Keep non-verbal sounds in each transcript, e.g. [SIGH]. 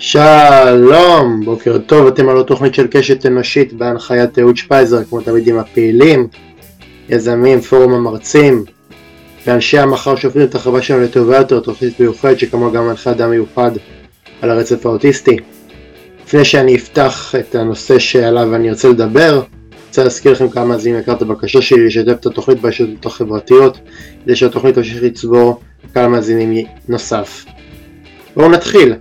שלום, בוקר טוב, אתם על התוכנית של קשת אנושית בהנחיית אהוד שפייזר, כמו תמיד עם הפעילים, יזמים, פורום המרצים, ואנשי המחר שהופכים את החברה שלנו לטובה יותר, תוכנית מיוחדת שכמוה גם מנחה אדם מיוחד על הרצף האוטיסטי. לפני שאני אפתח את הנושא שעליו אני ארצה לדבר, אני רוצה להזכיר לכם כמה מאזינים יקר את הבקשה שלי לשתף את התוכנית ברשתות החברתיות, כדי שהתוכנית תמשיך לצבור קהל מאזינים נוסף. בואו נתחיל.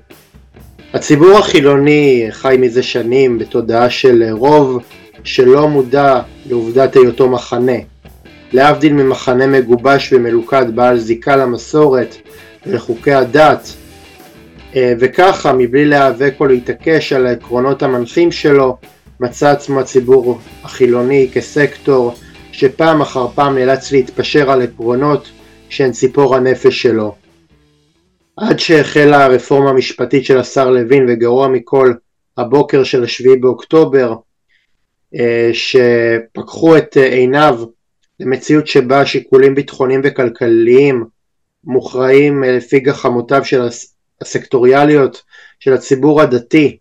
הציבור החילוני חי מזה שנים בתודעה של רוב שלא מודע לעובדת היותו מחנה. להבדיל ממחנה מגובש ומלוכד בעל זיקה למסורת ולחוקי הדת, אה, וככה מבלי להיאבק או להתעקש על העקרונות המנחים שלו, מצא עצמו הציבור החילוני כסקטור שפעם אחר פעם נאלץ להתפשר על עקרונות שהן ציפור הנפש שלו. עד שהחלה הרפורמה המשפטית של השר לוין וגרוע מכל הבוקר של השביעי באוקטובר אה, שפקחו את עיניו למציאות שבה שיקולים ביטחוניים וכלכליים מוכרעים אה, לפי גחמותיו של הסקטוריאליות של הציבור הדתי.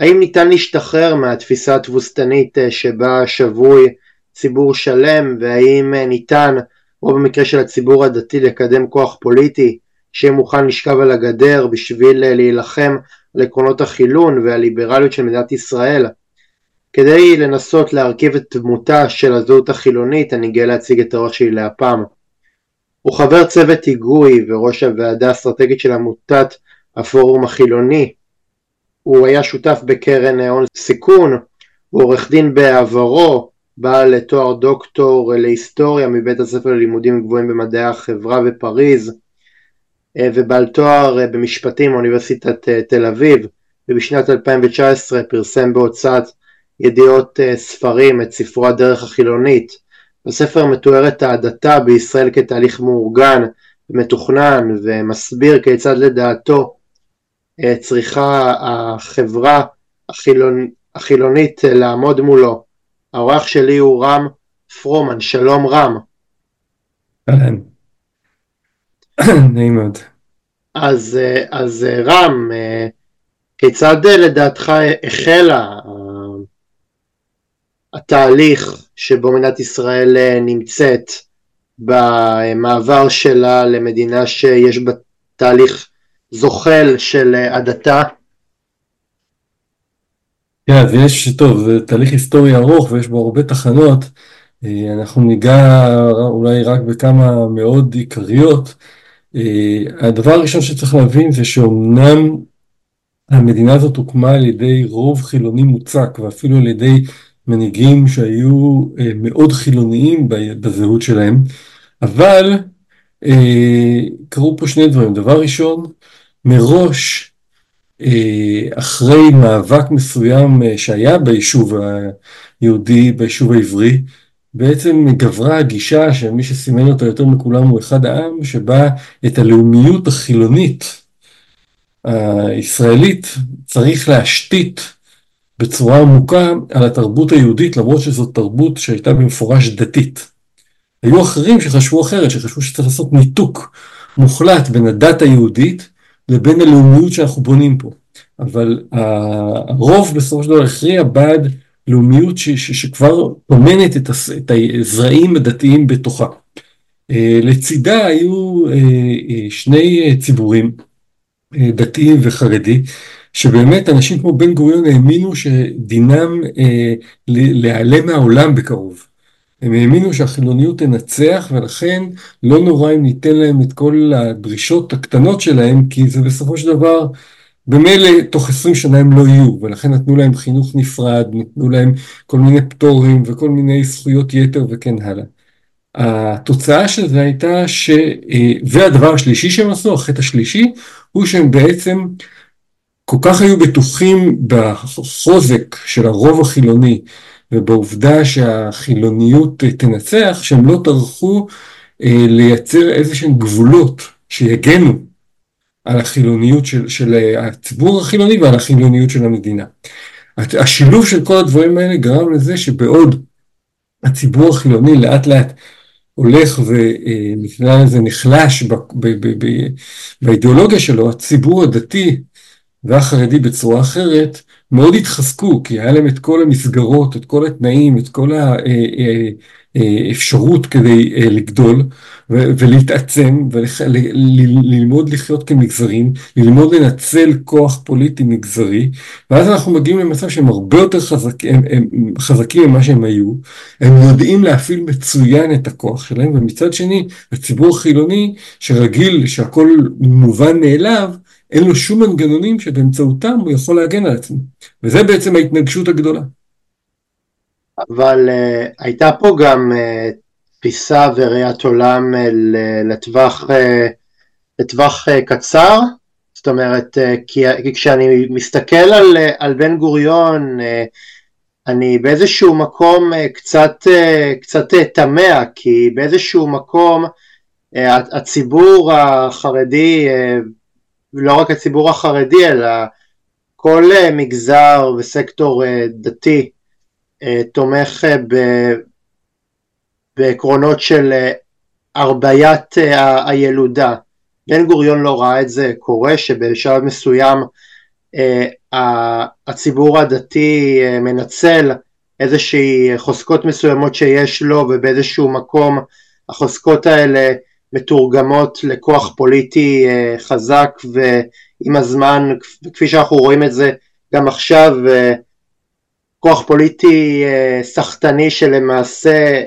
האם ניתן להשתחרר מהתפיסה התבוסתנית אה, שבה שבוי ציבור שלם והאם ניתן או במקרה של הציבור הדתי לקדם כוח פוליטי שיהיה מוכן לשכב על הגדר בשביל אה, להילחם על עקרונות החילון והליברליות של מדינת ישראל. כדי לנסות להרכיב את דמותה של הזהות החילונית אני גאה להציג את האורח שלי להפעם. הוא חבר צוות היגוי וראש הוועדה האסטרטגית של עמותת הפורום החילוני. הוא היה שותף בקרן הון סיכון, הוא עורך דין בעברו, בעל תואר דוקטור להיסטוריה מבית הספר ללימודים גבוהים במדעי החברה בפריז, אה, ובעל תואר אה, במשפטים מאוניברסיטת אה, תל אביב ובשנת 2019 פרסם בהוצאת ידיעות ספרים את ספרו הדרך החילונית. בספר מתוארת ההדתה בישראל כתהליך מאורגן ומתוכנן ומסביר כיצד לדעתו צריכה החברה החילונ... החילונית לעמוד מולו. האורח שלי הוא רם פרומן, שלום רם. אהלן. [CLEARS THROAT] נעים מאוד. אז, אז רם, כיצד לדעתך החלה התהליך שבו מדינת ישראל נמצאת במעבר שלה למדינה שיש בה תהליך זוחל של הדתה? כן, אז יש, טוב, זה תהליך היסטורי ארוך ויש בו הרבה תחנות. אנחנו ניגע אולי רק בכמה מאוד עיקריות. אה, הדבר הראשון שצריך להבין זה שאומנם המדינה הזאת הוקמה על ידי רוב חילוני מוצק ואפילו על ידי מנהיגים שהיו אה, מאוד חילוניים בזהות שלהם, אבל אה, קרו פה שני דברים. דבר ראשון, מראש אחרי מאבק מסוים שהיה ביישוב היהודי, ביישוב העברי, בעצם גברה הגישה שמי שסימן אותה יותר מכולם הוא אחד העם, שבה את הלאומיות החילונית הישראלית צריך להשתית בצורה עמוקה על התרבות היהודית, למרות שזאת תרבות שהייתה במפורש דתית. היו אחרים שחשבו אחרת, שחשבו שצריך לעשות ניתוק מוחלט בין הדת היהודית לבין הלאומיות שאנחנו בונים פה. אבל הרוב בסופו של דבר הכריע בעד לאומיות ש, ש, שכבר טומנת את, את הזרעים הדתיים בתוכה. אה, לצידה היו אה, אה, שני ציבורים, דתי וחרדי, שבאמת אנשים כמו בן גוריון האמינו שדינם להיעלם מהעולם בקרוב. הם האמינו שהחילוניות תנצח ולכן לא נורא אם ניתן להם את כל הדרישות הקטנות שלהם כי זה בסופו של דבר במילא תוך עשרים שנה הם לא יהיו, ולכן נתנו להם חינוך נפרד, נתנו להם כל מיני פטורים וכל מיני זכויות יתר וכן הלאה. התוצאה של זה הייתה ש... אה, והדבר השלישי שהם עשו, החטא השלישי, הוא שהם בעצם כל כך היו בטוחים בחוזק של הרוב החילוני ובעובדה שהחילוניות תנצח, שהם לא טרחו אה, לייצר איזה שהם גבולות שיגנו על החילוניות של, של הציבור החילוני ועל החילוניות של המדינה. השילוב של כל הדברים האלה גרם לזה שבעוד הציבור החילוני לאט לאט הולך ונקרא לזה נחלש באידיאולוגיה שלו, הציבור הדתי והחרדי בצורה אחרת, מאוד התחזקו, כי היה להם את כל המסגרות, את כל התנאים, את כל האפשרות כדי לגדול ולהתעצם וללמוד לחיות כמגזרים, ללמוד לנצל כוח פוליטי מגזרי, ואז אנחנו מגיעים למצב שהם הרבה יותר חזקים, הם, הם חזקים ממה שהם היו, הם יודעים להפעיל מצוין את הכוח שלהם, ומצד שני, הציבור החילוני שרגיל שהכל מובן מאליו, אין לו שום מנגנונים שבאמצעותם הוא יכול להגן על עצמו. וזה בעצם ההתנגשות הגדולה. אבל uh, הייתה פה גם uh, תפיסה וראיית עולם uh, לטווח, uh, לטווח uh, קצר, זאת אומרת, uh, כי, כי כשאני מסתכל על, uh, על בן גוריון, uh, אני באיזשהו מקום uh, קצת, uh, קצת תמה, כי באיזשהו מקום uh, הציבור החרדי uh, לא רק הציבור החרדי, אלא כל אה, מגזר וסקטור אה, דתי תומך ב... בעקרונות של הרביית הילודה. בן גוריון לא ראה את זה קורה, שבשלב מסוים הציבור הדתי מנצל איזושהי חוזקות מסוימות שיש לו ובאיזשהו מקום החוזקות האלה מתורגמות לכוח פוליטי אה, חזק ועם הזמן, כפי שאנחנו רואים את זה גם עכשיו, אה, כוח פוליטי אה, סחטני שלמעשה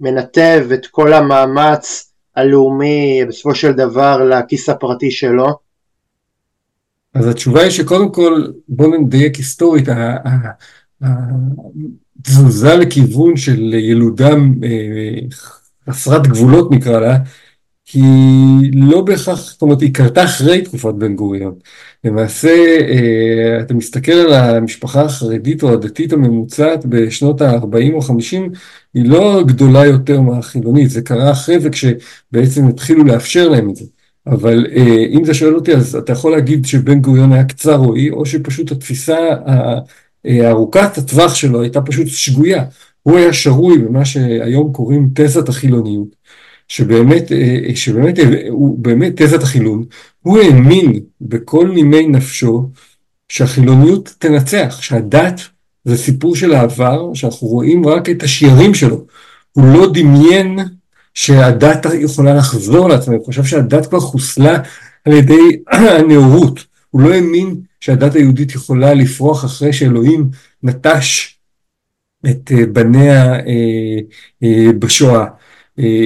מנתב את כל המאמץ הלאומי בסופו של דבר לכיס הפרטי שלו? אז התשובה היא שקודם כל בואו נדייק היסטורית, התזוזה לכיוון של ילודה חסרת גבולות נקרא לה, היא לא בהכרח, זאת אומרת היא קרתה אחרי תקופת בן גוריון. למעשה אה, אתה מסתכל על המשפחה החרדית או הדתית הממוצעת בשנות ה-40 או 50, היא לא גדולה יותר מהחילונית, זה קרה אחרי זה כשבעצם התחילו לאפשר להם את זה. אבל אה, אם אתה שואל אותי אז אתה יכול להגיד שבן גוריון היה קצר רואי, או שפשוט התפיסה אה, ארוכת הטווח שלו הייתה פשוט שגויה. הוא היה שרוי במה שהיום קוראים תזת החילוניות, שבאמת, אה, שבאמת הוא באמת תזת החילון, הוא האמין בכל נימי נפשו שהחילוניות תנצח, שהדת זה סיפור של העבר, שאנחנו רואים רק את השיירים שלו. הוא לא דמיין שהדת יכולה לחזור לעצמה, הוא חושב שהדת כבר חוסלה על ידי [CLEARS THROAT] הנאורות. הוא לא האמין שהדת היהודית יכולה לפרוח אחרי שאלוהים נטש את אה, בניה אה, אה, בשואה.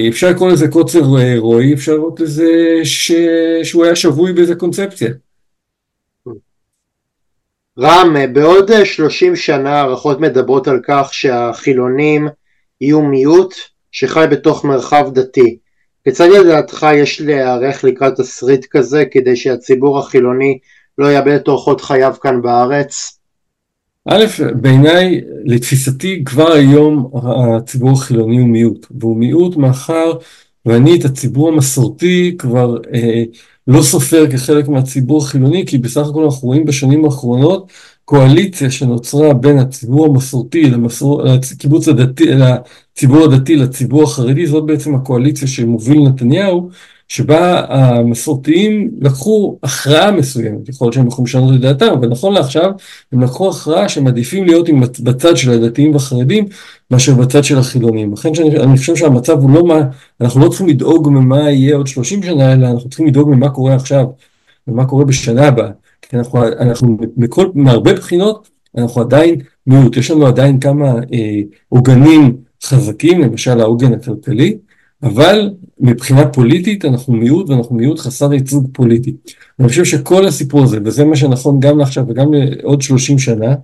אפשר לקרוא לזה קוצר רועי, אפשר לראות לזה ש... שהוא היה שבוי באיזה קונספציה. רם, בעוד 30 שנה הערכות מדברות על כך שהחילונים יהיו מיעוט שחי בתוך מרחב דתי. כיצד לדעתך יש להיערך לקראת תסריט כזה כדי שהציבור החילוני לא יאבד את אורחות חייו כאן בארץ? א', בעיניי, לתפיסתי, כבר היום הציבור החילוני הוא מיעוט, והוא מיעוט מאחר ואני את הציבור המסורתי כבר אה, לא סופר כחלק מהציבור החילוני, כי בסך הכל אנחנו רואים בשנים האחרונות קואליציה שנוצרה בין הציבור המסורתי למסור, לקיבוץ הדתי, לציבור הדתי לציבור החרדי, זאת בעצם הקואליציה שמוביל נתניהו, שבה המסורתיים לקחו הכרעה מסוימת, יכול להיות שהם יכולים לשנות את דעתם, אבל נכון לעכשיו הם לקחו הכרעה שהם עדיפים להיות עם, בצד של הדתיים והחרדים מאשר בצד של החילונים. לכן שאני, אני חושב שהמצב הוא לא מה, אנחנו לא צריכים לדאוג ממה יהיה עוד 30 שנה, אלא אנחנו צריכים לדאוג ממה קורה עכשיו, ומה קורה בשנה הבאה. כי אנחנו, אנחנו מכל, מהרבה בחינות, אנחנו עדיין מיעוט, יש לנו עדיין כמה אה, עוגנים חזקים, למשל העוגן הכלכלי, אבל מבחינה פוליטית אנחנו מיעוט ואנחנו מיעוט חסר ייצוג פוליטי. אני חושב שכל הסיפור הזה, וזה מה שנכון גם לעכשיו וגם לעוד 30 שנה,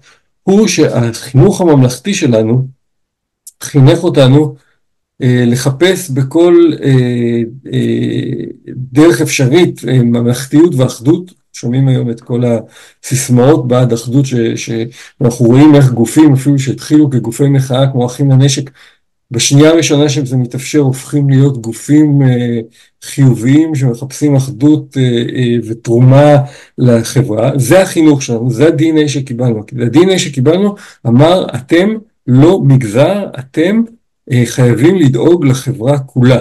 הוא שהחינוך הממלכתי שלנו חינך אותנו אה, לחפש בכל אה, אה, דרך אפשרית אה, ממלכתיות ואחדות. שומעים היום את כל הסיסמאות בעד אחדות, שאנחנו רואים איך גופים אפילו שהתחילו כגופי מחאה כמו אחים לנשק, בשנייה הראשונה שזה מתאפשר הופכים להיות גופים אה, חיוביים שמחפשים אחדות אה, אה, ותרומה לחברה. זה החינוך שלנו, זה ה-DNA שקיבלנו. ה-DNA שקיבלנו אמר, אתם לא מגזר, אתם חייבים לדאוג לחברה כולה.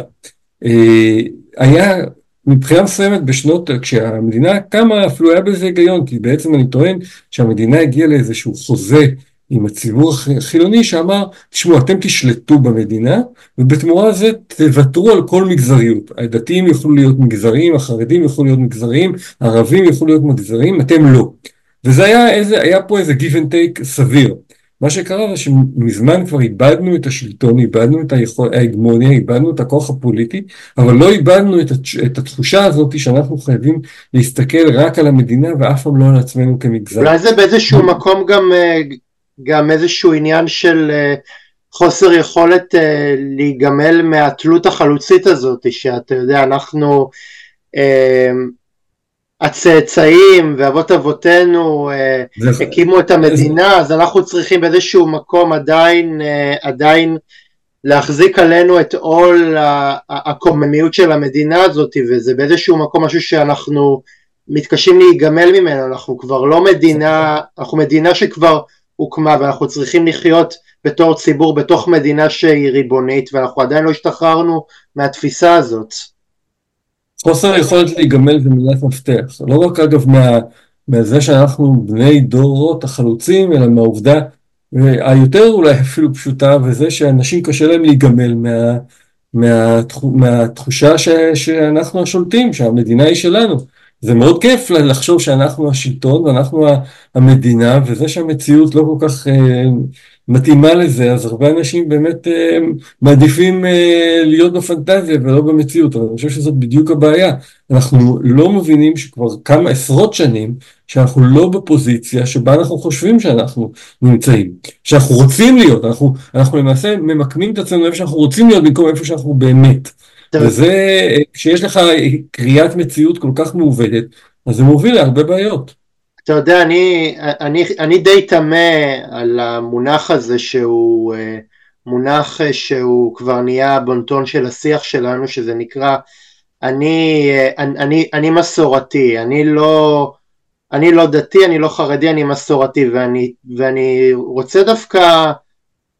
היה מבחינה מסוימת בשנות, כשהמדינה קמה אפילו היה בזה היגיון, כי בעצם אני טוען שהמדינה הגיעה לאיזשהו חוזה עם הציבור החילוני שאמר, תשמעו, אתם תשלטו במדינה, ובתמורה לזה תוותרו על כל מגזריות. הדתיים יוכלו להיות מגזריים, החרדים יוכלו להיות מגזריים, הערבים יוכלו להיות מגזריים, אתם לא. וזה היה, איזה, היה פה איזה give and take סביר. מה שקרה זה שמזמן כבר איבדנו את השלטון, איבדנו את ההגמוניה, איבדנו את הכוח הפוליטי, אבל לא איבדנו את, את התחושה הזאת שאנחנו חייבים להסתכל רק על המדינה ואף פעם לא על עצמנו כמגזר. אולי זה באיזשהו מקום גם, אה, גם איזשהו עניין של אה, חוסר יכולת אה, להיגמל מהתלות החלוצית הזאת, שאתה יודע, אנחנו הצאצאים ואבות אבותינו אה, הקימו את המדינה, אז אנחנו צריכים באיזשהו מקום עדיין, אה, עדיין להחזיק עלינו את עול הקוממיות של המדינה הזאת, וזה באיזשהו מקום משהו שאנחנו מתקשים להיגמל ממנו, אנחנו כבר לא מדינה, אנחנו מדינה שכבר הוקמה ואנחנו צריכים לחיות בתור ציבור בתוך מדינה שהיא ריבונית ואנחנו עדיין לא השתחררנו מהתפיסה הזאת. חוסר היכולת להיגמל זה מילת מפתח, לא רק אגב מה, מזה שאנחנו בני דורות החלוצים, אלא מהעובדה היותר אולי אפילו פשוטה, וזה שאנשים קשה להם להיגמל מה, מהתחו, מהתחושה ש, שאנחנו השולטים, שהמדינה היא שלנו. זה מאוד כיף לחשוב שאנחנו השלטון ואנחנו המדינה, וזה שהמציאות לא כל כך אה, מתאימה לזה, אז הרבה אנשים באמת אה, מעדיפים אה, להיות בפנטזיה ולא במציאות, אבל אני חושב שזאת בדיוק הבעיה. אנחנו לא מבינים שכבר כמה עשרות שנים שאנחנו לא בפוזיציה שבה אנחנו חושבים שאנחנו נמצאים, שאנחנו רוצים להיות, אנחנו, אנחנו למעשה ממקמים את עצמנו איפה שאנחנו רוצים להיות במקום איפה שאנחנו באמת. וזה, כשיש לך קריאת מציאות כל כך מעוותת, אז זה מוביל להרבה בעיות. אתה יודע, אני, אני, אני די תמה על המונח הזה שהוא אה, מונח שהוא כבר נהיה בונטון של השיח שלנו, שזה נקרא אני, אה, אני, אני מסורתי, אני לא, אני לא דתי, אני לא חרדי, אני מסורתי, ואני, ואני רוצה דווקא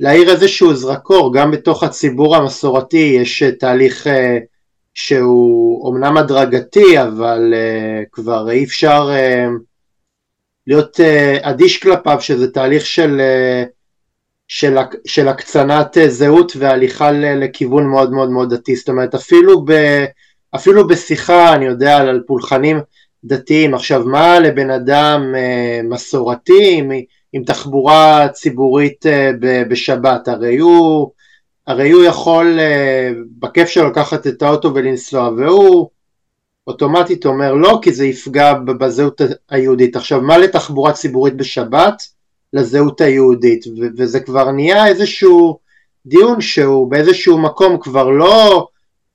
להאיר איזשהו זרקור, גם בתוך הציבור המסורתי יש תהליך אה, שהוא אומנם הדרגתי, אבל כבר אי אפשר להיות אה, אדיש כלפיו, שזה תהליך של, אה, של, של הקצנת אה, זהות והליכה לכיוון מאוד מאוד מאוד דתי, זאת אומרת אפילו, ב, אפילו בשיחה, אני יודע, על פולחנים דתיים, עכשיו מה לבן אדם מסורתי עם, עם תחבורה ציבורית בשבת, הרי הוא, הרי הוא יכול בכיף שלו לקחת את האוטו ולנסוע, והוא אוטומטית אומר לא כי זה יפגע בזהות היהודית. עכשיו מה לתחבורה ציבורית בשבת? לזהות היהודית וזה כבר נהיה איזשהו דיון שהוא באיזשהו מקום כבר לא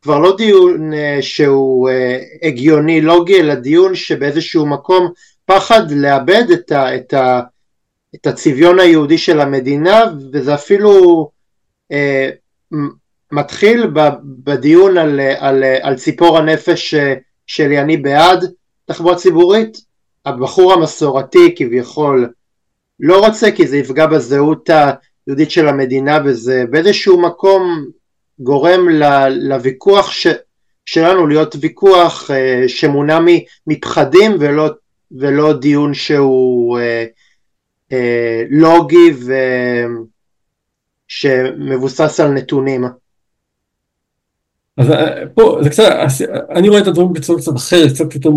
כבר לא דיון uh, שהוא הגיוני לוגי אלא דיון שבאיזשהו מקום פחד לאבד את, ה, את, ה, את הצביון היהודי של המדינה וזה אפילו uh, מתחיל בדיון על, על, על ציפור הנפש שלי אני בעד תחבורה ציבורית, הבחור המסורתי כביכול לא רוצה כי זה יפגע בזהות היהודית של המדינה וזה באיזשהו מקום גורם לוויכוח ש, שלנו להיות ויכוח אה, שמונע מפחדים ולא, ולא דיון שהוא אה, לוגי ושמבוסס על נתונים. אז אה, פה זה קצת, אני רואה את הדברים בצורה קצת אחרת, קצת יותר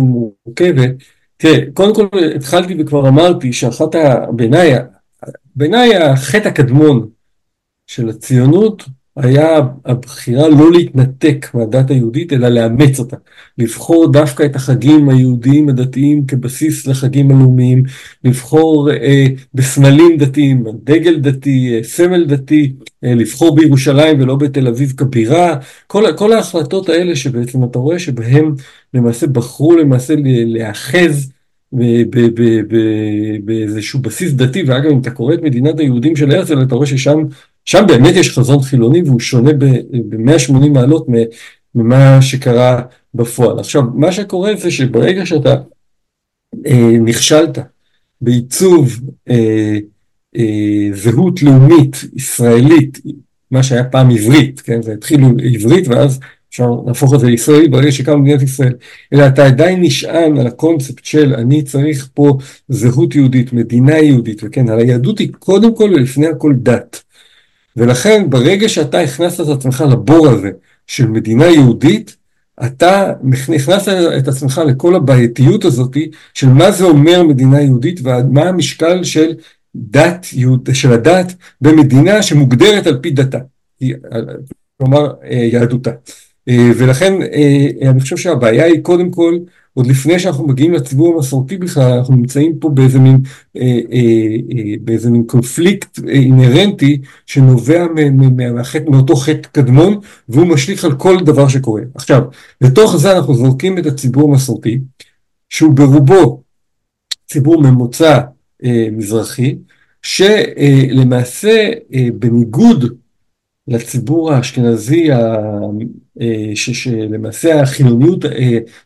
מורכבת. תראה, קודם כל התחלתי וכבר אמרתי שאחת. בעיניי, בעיניי החטא הקדמון של הציונות היה הבחירה לא להתנתק מהדת היהודית, אלא לאמץ אותה. לבחור דווקא את החגים היהודיים הדתיים כבסיס לחגים הלאומיים, לבחור אה, בסמלים דתיים, דגל דתי, אה, סמל דתי, אה, לבחור בירושלים ולא בתל אביב כבירה, כל, כל ההחלטות האלה שבעצם אתה רואה שבהם למעשה בחרו למעשה להיאחז באיזשהו בסיס דתי, ואגב אם אתה קורא את מדינת היהודים של הרצל אתה רואה ששם שם באמת יש חזון חילוני והוא שונה ב-180 מעלות ממה שקרה בפועל. עכשיו, מה שקורה זה שברגע שאתה אה, נכשלת בעיצוב אה, אה, זהות לאומית ישראלית, מה שהיה פעם עברית, כן, זה התחיל עברית ואז אפשר להפוך את זה לישראלי ברגע שקמה מדינת ישראל, אלא אתה עדיין נשען על הקונספט של אני צריך פה זהות יהודית, מדינה יהודית, וכן, על היהדות היא קודם כל ולפני הכל דת. ולכן ברגע שאתה הכנסת את עצמך לבור הזה של מדינה יהודית, אתה הכנסת את עצמך לכל הבעייתיות הזאת של מה זה אומר מדינה יהודית ומה המשקל של דת, של הדת במדינה שמוגדרת על פי דתה, כלומר יהדותה. ולכן אני חושב שהבעיה היא קודם כל, עוד לפני שאנחנו מגיעים לציבור המסורתי בכלל, אנחנו נמצאים פה באיזה מין, באיזה מין קונפליקט אינהרנטי שנובע מאותו חטא קדמון והוא משליך על כל דבר שקורה. עכשיו, לתוך זה אנחנו זורקים את הציבור המסורתי, שהוא ברובו ציבור ממוצע מזרחי, שלמעשה בניגוד לציבור האשכנזי, שלמעשה החילוניות,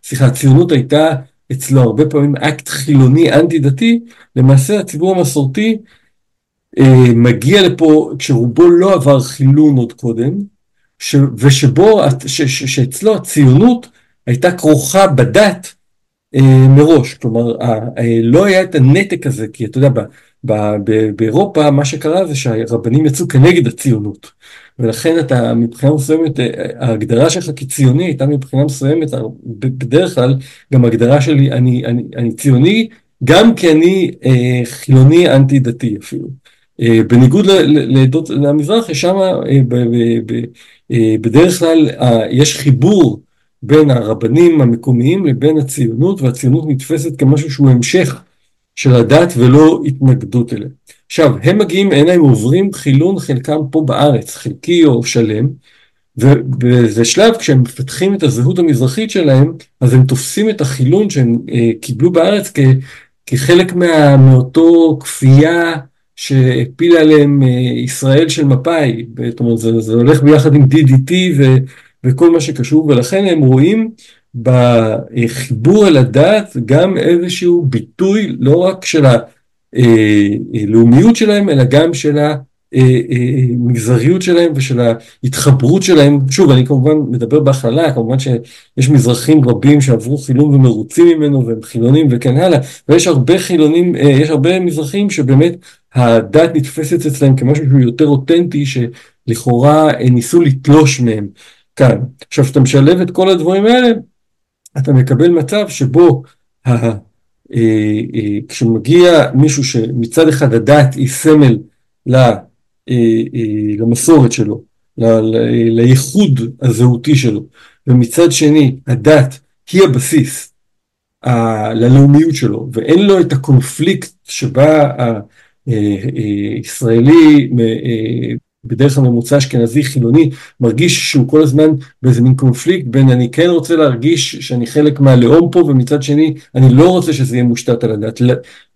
סליחה, הציונות הייתה אצלו הרבה פעמים אקט חילוני אנטי דתי, למעשה הציבור המסורתי מגיע לפה כשרובו לא עבר חילון עוד קודם, ושבו, שאצלו הציונות הייתה כרוכה בדת מראש, כלומר לא היה את הנתק הזה, כי אתה יודע, באירופה מה שקרה זה שהרבנים יצאו כנגד הציונות. ולכן אתה מבחינה מסוימת ההגדרה שלך כציוני הייתה מבחינה מסוימת בדרך כלל גם הגדרה שלי אני, אני, אני ציוני גם כי אני אה, חילוני אנטי דתי אפילו. אה, בניגוד לעדות למזרח שם אה, אה, בדרך כלל אה, יש חיבור בין הרבנים המקומיים לבין הציונות והציונות נתפסת כמשהו שהוא המשך של הדת ולא התנגדות אליה. עכשיו, הם מגיעים הנה, הם עוברים חילון חלקם פה בארץ, חלקי או שלם, ובאיזה שלב כשהם מפתחים את הזהות המזרחית שלהם, אז הם תופסים את החילון שהם אה, קיבלו בארץ כ, כחלק מה, מאותו כפייה שהפילה עליהם אה, ישראל של מפא"י, זאת אומרת זה, זה הולך ביחד עם DDT ו, וכל מה שקשור, ולכן הם רואים בחיבור אל הדת גם איזשהו ביטוי לא רק של הלאומיות שלהם, אלא גם של המגזריות שלהם ושל ההתחברות שלהם. שוב, אני כמובן מדבר בהכללה, כמובן שיש מזרחים רבים שעברו חילון ומרוצים ממנו והם חילונים וכן הלאה, ויש הרבה חילונים, יש הרבה מזרחים שבאמת הדת נתפסת אצלם כמשהו שהוא יותר אותנטי, שלכאורה ניסו לתלוש מהם. כאן. עכשיו, כשאתה משלב את כל הדברים האלה, אתה מקבל מצב שבו אה, אה, כשמגיע מישהו שמצד אחד הדת היא סמל אה, למסורת שלו, לייחוד הזהותי שלו, ומצד שני הדת היא הבסיס ללאומיות שלו, ואין לו את הקונפליקט שבה הישראלי בדרך כלל ממוצע אשכנזי חילוני מרגיש שהוא כל הזמן באיזה מין קונפליקט בין אני כן רוצה להרגיש שאני חלק מהלאום פה ומצד שני אני לא רוצה שזה יהיה מושתת על הדת.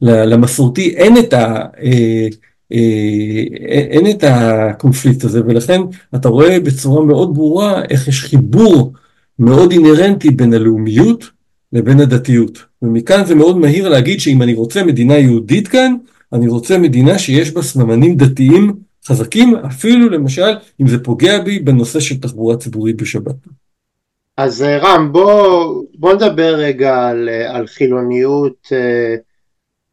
למסורתי אין את, ה, אה, אה, אין את הקונפליקט הזה ולכן אתה רואה בצורה מאוד ברורה איך יש חיבור מאוד אינהרנטי בין הלאומיות לבין הדתיות ומכאן זה מאוד מהיר להגיד שאם אני רוצה מדינה יהודית כאן אני רוצה מדינה שיש בה סממנים דתיים חזקים, אפילו למשל אם זה פוגע בי בנושא של תחבורה ציבורית בשבת. אז אה, רם, בוא, בוא נדבר רגע על, אה, על חילוניות אה,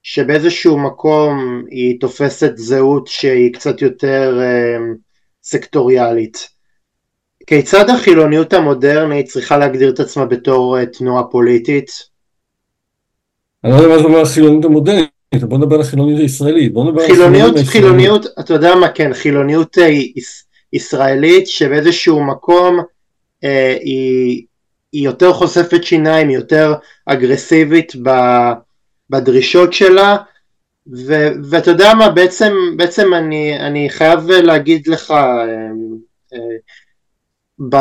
שבאיזשהו מקום היא תופסת זהות שהיא קצת יותר סקטוריאלית. כיצד החילוניות המודרנית צריכה להגדיר את עצמה בתור תנועה פוליטית? אני לא יודע מה זה אומר החילוניות המודרנית, בוא נדבר על החילוניות הישראלית, בוא נדבר חילוניות, על חילוניות, אתה יודע מה כן, חילוניות אה, ישראלית שבאיזשהו מקום אה, היא, היא יותר חושפת שיניים, היא יותר אגרסיבית ב, בדרישות שלה ו, ואתה יודע מה, בעצם, בעצם אני, אני חייב להגיד לך אה, אה, ב,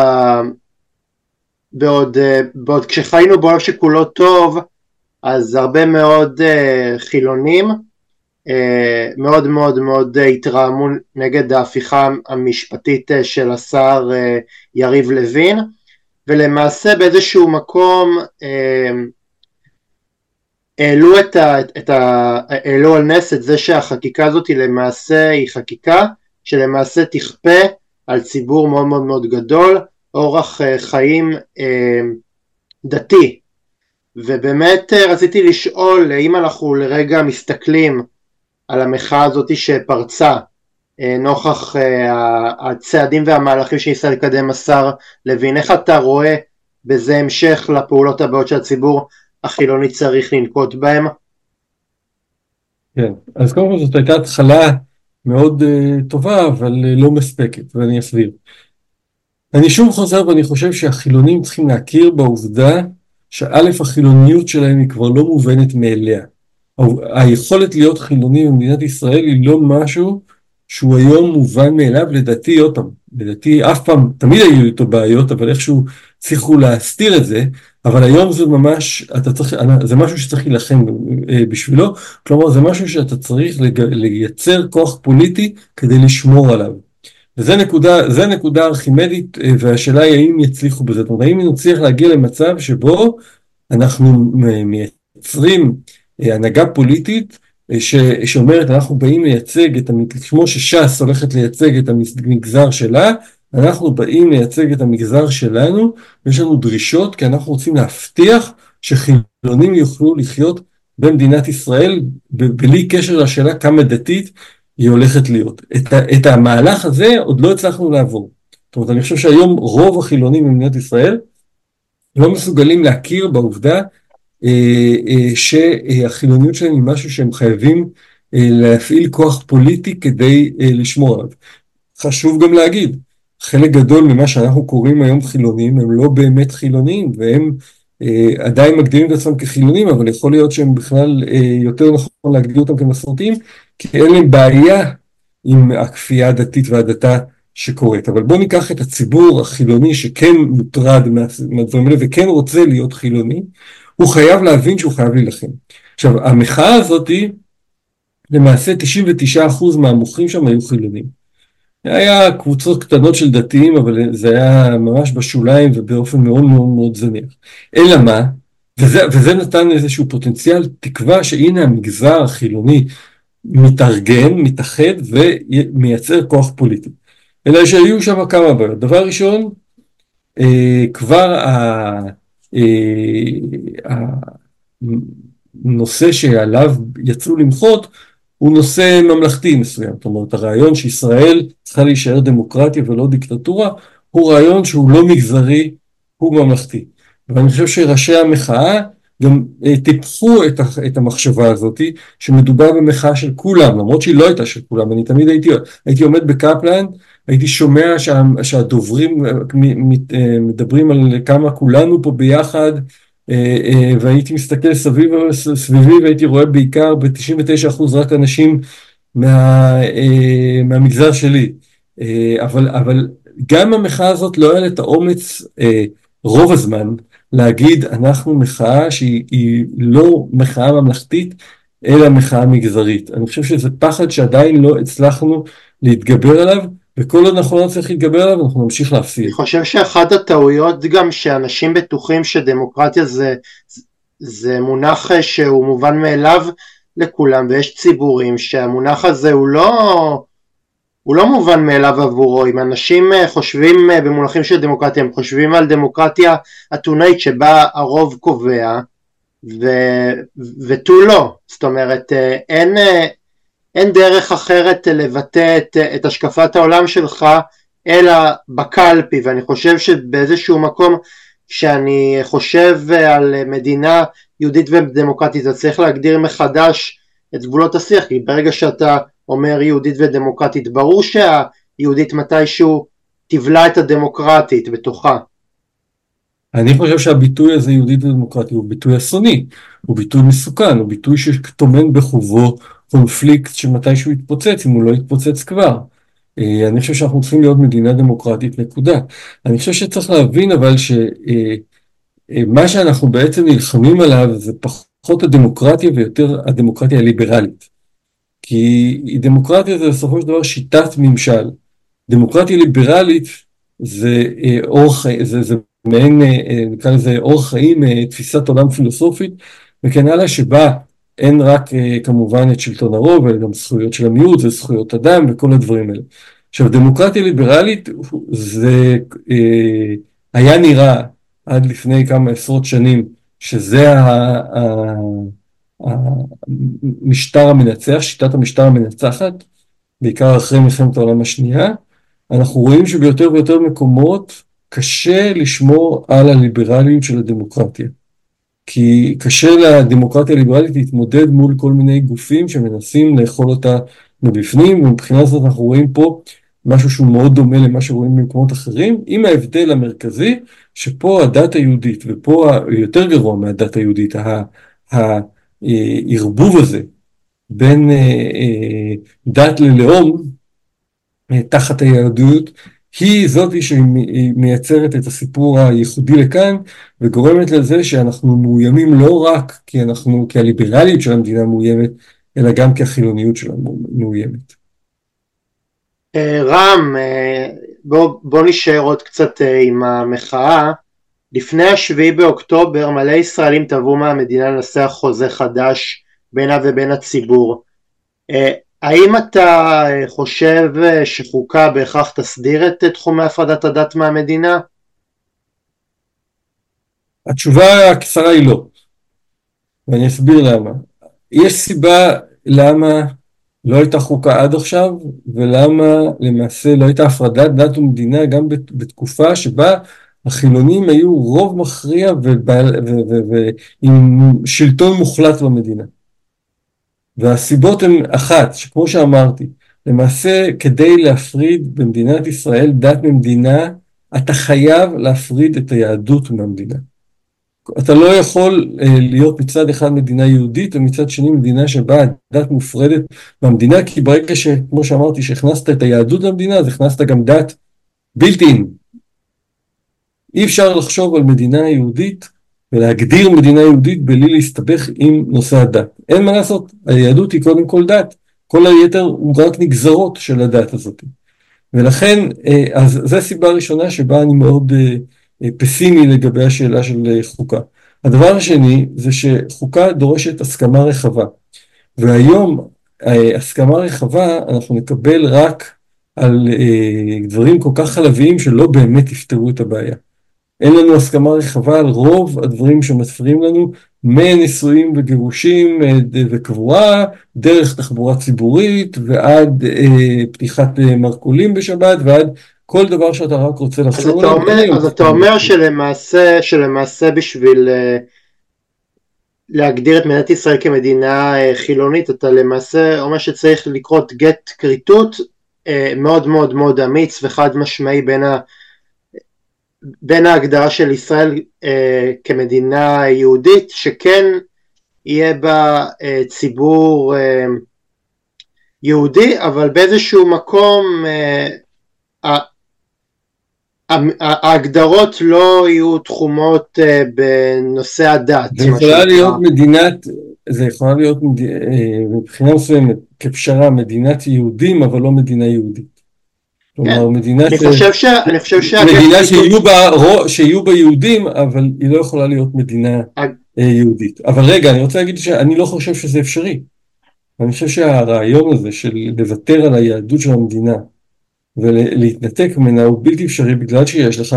בעוד, אה, בעוד כשחיינו בעולם שכולו טוב אז הרבה מאוד uh, חילונים uh, מאוד מאוד מאוד uh, התרעמו נגד ההפיכה המשפטית uh, של השר uh, יריב לוין ולמעשה באיזשהו מקום uh, העלו, את ה, את ה, העלו על נס את זה שהחקיקה הזאת היא למעשה היא חקיקה שלמעשה תכפה על ציבור מאוד מאוד מאוד גדול אורח חיים דתי ובאמת רציתי לשאול אם אנחנו לרגע מסתכלים על המחאה הזאת שפרצה נוכח הצעדים והמהלכים שניסה לקדם השר לוין, איך אתה רואה בזה המשך לפעולות הבאות שהציבור החילוני צריך לנקוט בהם? כן, אז קודם כל זאת הייתה התחלה מאוד uh, טובה, אבל uh, לא מספקת, ואני אסביר. אני שוב חוזר ואני חושב שהחילונים צריכים להכיר בעובדה שא' החילוניות שלהם היא כבר לא מובנת מאליה. היכולת להיות חילוני במדינת ישראל היא לא משהו שהוא היום מובן מאליו, לדעתי, עוד פעם, לדעתי אף פעם, תמיד היו איתו בעיות, אבל איכשהו הצליחו להסתיר את זה, אבל היום זה ממש, אתה צריך, זה משהו שצריך להילחם אה, בשבילו, כלומר זה משהו שאתה צריך לייצר כוח פוליטי כדי לשמור עליו. וזה נקודה, נקודה ארכימדית, אה, והשאלה היא האם יצליחו בזה, זאת אומרת, האם נצליח להגיע למצב שבו אנחנו מייצרים אה, הנהגה פוליטית ש, שאומרת אנחנו באים לייצג את, כמו שש"ס הולכת לייצג את המגזר שלה, אנחנו באים לייצג את המגזר שלנו, ויש לנו דרישות כי אנחנו רוצים להבטיח שחילונים יוכלו לחיות במדינת ישראל בלי קשר לשאלה כמה דתית היא הולכת להיות. את, את המהלך הזה עוד לא הצלחנו לעבור. זאת אומרת, אני חושב שהיום רוב החילונים במדינת ישראל לא מסוגלים להכיר בעובדה אה, אה, שהחילוניות שלהם היא משהו שהם חייבים אה, להפעיל כוח פוליטי כדי לשמור עליו. חשוב גם להגיד, חלק גדול ממה שאנחנו קוראים היום חילונים הם לא באמת חילונים והם עדיין מגדירים את עצמם כחילונים אבל יכול להיות שהם בכלל יותר נכון להגדיר אותם כמסורתיים כי אין להם בעיה עם הכפייה הדתית והדתה שקורית. אבל בואו ניקח את הציבור החילוני שכן מוטרד מהדברים האלה וכן רוצה להיות חילוני הוא חייב להבין שהוא חייב להילחם. עכשיו, המחאה הזאת היא, למעשה 99% מהמוחים שם היו חילונים. היה קבוצות קטנות של דתיים, אבל זה היה ממש בשוליים ובאופן מאוד מאוד מאוד זניח. אלא מה? וזה, וזה נתן איזשהו פוטנציאל תקווה שהנה המגזר החילוני מתארגן, מתאחד ומייצר כוח פוליטי. אלא שהיו שם כמה בעיות. דבר ראשון, אה, כבר ה... אה, הנושא שעליו יצאו למחות הוא נושא ממלכתי מסוים. זאת אומרת, הרעיון שישראל צריכה להישאר דמוקרטיה ולא דיקטטורה, הוא רעיון שהוא לא מגזרי, הוא ממלכתי. ואני חושב שראשי המחאה גם אה, טיפחו את, את המחשבה הזאת שמדובר במחאה של כולם, למרות שהיא לא הייתה של כולם. אני תמיד הייתי, הייתי עומד בקפלן הייתי שומע שה, שהדוברים אה, מדברים על כמה כולנו פה ביחד, אה, אה, והייתי מסתכל סביב, סביבי והייתי רואה בעיקר ב-99% רק אנשים מה, מהמגזר שלי. אבל, אבל גם המחאה הזאת לא היה לה את האומץ רוב הזמן להגיד אנחנו מחאה שהיא לא מחאה ממלכתית אלא מחאה מגזרית. אני חושב שזה פחד שעדיין לא הצלחנו להתגבר עליו וכל עוד אנחנו לא נצליח להתגבר עליו אנחנו נמשיך להפסיד. אני חושב שאחת הטעויות גם שאנשים בטוחים שדמוקרטיה זה, זה מונח שהוא מובן מאליו לכולם ויש ציבורים שהמונח הזה הוא לא, הוא לא מובן מאליו עבורו. אם אנשים חושבים במונחים של דמוקרטיה הם חושבים על דמוקרטיה אתונאית שבה הרוב קובע ותו לא. זאת אומרת אין אין דרך אחרת לבטא את, את השקפת העולם שלך אלא בקלפי. ואני חושב שבאיזשהו מקום כשאני חושב על מדינה יהודית ודמוקרטית אתה צריך להגדיר מחדש את גבולות השיח. כי ברגע שאתה אומר יהודית ודמוקרטית ברור שהיהודית מתישהו תבלע את הדמוקרטית בתוכה אני חושב שהביטוי הזה יהודית ודמוקרטית הוא ביטוי אסוני, הוא ביטוי מסוכן, הוא ביטוי שטומן בחובו קונפליקט שמתישהו יתפוצץ, אם הוא לא יתפוצץ כבר. אה, אני חושב שאנחנו צריכים להיות מדינה דמוקרטית, נקודה. אני חושב שצריך להבין אבל שמה אה, אה, שאנחנו בעצם נלחמים עליו זה פחות הדמוקרטיה ויותר הדמוקרטיה הליברלית. כי דמוקרטיה זה בסופו של דבר שיטת ממשל. דמוקרטיה ליברלית זה אורח, זה, זה מעין, נקרא לזה אורח חיים, תפיסת עולם פילוסופית וכן הלאה, שבה אין רק כמובן את שלטון הרוב, אלא גם זכויות של המיעוט וזכויות אדם וכל הדברים האלה. עכשיו דמוקרטיה ליברלית זה אה, היה נראה עד לפני כמה עשרות שנים שזה המשטר המנצח, שיטת המשטר המנצחת, בעיקר אחרי מלחמת העולם השנייה, אנחנו רואים שביותר ויותר מקומות קשה לשמור על הליברליות של הדמוקרטיה. כי קשה לדמוקרטיה הליברלית להתמודד מול כל מיני גופים שמנסים לאכול אותה מבפנים, ומבחינה זאת אנחנו רואים פה משהו שהוא מאוד דומה למה שרואים במקומות אחרים, עם ההבדל המרכזי שפה הדת היהודית, ופה יותר גרוע מהדת היהודית, הערבוב הזה בין אה, אה, דת ללאום אה, תחת היהדות, היא זאתי שמייצרת את הסיפור הייחודי לכאן וגורמת לזה שאנחנו מאוימים לא רק כי אנחנו, כי הליברליות של המדינה מאוימת, אלא גם כי החילוניות שלנו מאוימת. רם, בוא, בוא נשאר עוד קצת עם המחאה. לפני השביעי באוקטובר מלא ישראלים תבעו מהמדינה לנסח חוזה חדש בינה ובין הציבור. אה, האם אתה אה, חושב אה, שחוקה בהכרח תסדיר את תחומי הפרדת הדת מהמדינה? התשובה הקצרה היא לא, ואני אסביר למה. יש סיבה למה לא הייתה חוקה עד עכשיו, ולמה למעשה לא הייתה הפרדת דת ומדינה גם בתקופה שבה החילונים היו רוב מכריע ועם שלטון מוחלט במדינה. והסיבות הן אחת, שכמו שאמרתי, למעשה כדי להפריד במדינת ישראל דת ממדינה, אתה חייב להפריד את היהדות מהמדינה. אתה לא יכול uh, להיות מצד אחד מדינה יהודית ומצד שני מדינה שבה הדת מופרדת מהמדינה, כי ברגע שכמו שאמרתי שהכנסת את היהדות למדינה, אז הכנסת גם דת בלתי אין, אי אפשר לחשוב על מדינה יהודית ולהגדיר מדינה יהודית בלי להסתבך עם נושא הדת. אין מה לעשות, היהדות היא קודם כל דת, כל היתר הוא רק נגזרות של הדת הזאת. ולכן, אה, אז זו הסיבה הראשונה שבה אני מאוד אה, אה, פסימי לגבי השאלה של חוקה. הדבר השני זה שחוקה דורשת הסכמה רחבה. והיום הסכמה רחבה אנחנו נקבל רק על דברים כל כך חלביים שלא באמת יפתרו את הבעיה. אין לנו הסכמה רחבה על רוב הדברים שמספרים לנו, מנישואים וגירושים אה, וקבורה, דרך תחבורה ציבורית ועד אה, פתיחת אה, מרכולים בשבת ועד כל דבר שאתה רק רוצה לחשוב עליו. אומר, אז אתה אומר שלמעשה, שלמעשה בשביל אה, להגדיר את מדינת ישראל כמדינה אה, חילונית, אתה למעשה אומר שצריך לקרות גט כריתות אה, מאוד מאוד מאוד אמיץ וחד משמעי בין ה... בין ההגדרה של ישראל אה, כמדינה יהודית שכן יהיה בה אה, ציבור אה, יהודי אבל באיזשהו מקום אה, ההגדרות לא יהיו תחומות אה, בנושא הדת. זה יכולה להיות מדינת, זה יכולה להיות אה, מבחינה מסוימת כפשרה מדינת יהודים אבל לא מדינה יהודית. כלומר, כן. מדינה שיהיו בה, שיהיו בה יהודים, אבל היא לא יכולה להיות מדינה אה, יהודית. אבל רגע, אני רוצה להגיד שאני לא חושב שזה אפשרי. אני חושב שהרעיון הזה של לוותר על היהדות של המדינה ולהתנתק ממנה הוא בלתי אפשרי בגלל שיש לך,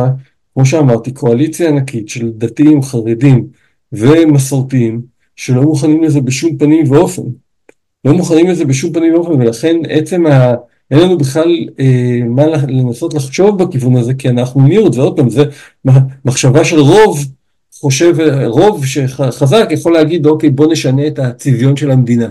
כמו שאמרתי, קואליציה ענקית של דתיים, חרדים ומסורתיים שלא מוכנים לזה בשום פנים ואופן. לא מוכנים לזה בשום פנים ואופן, ולכן עצם ה... אין לנו בכלל אה, מה לנסות לחשוב בכיוון הזה, כי אנחנו מיעוט, ועוד פעם, זה מחשבה של רוב חושב, רוב שחזק יכול להגיד, אוקיי, בוא נשנה את הצביון של המדינה.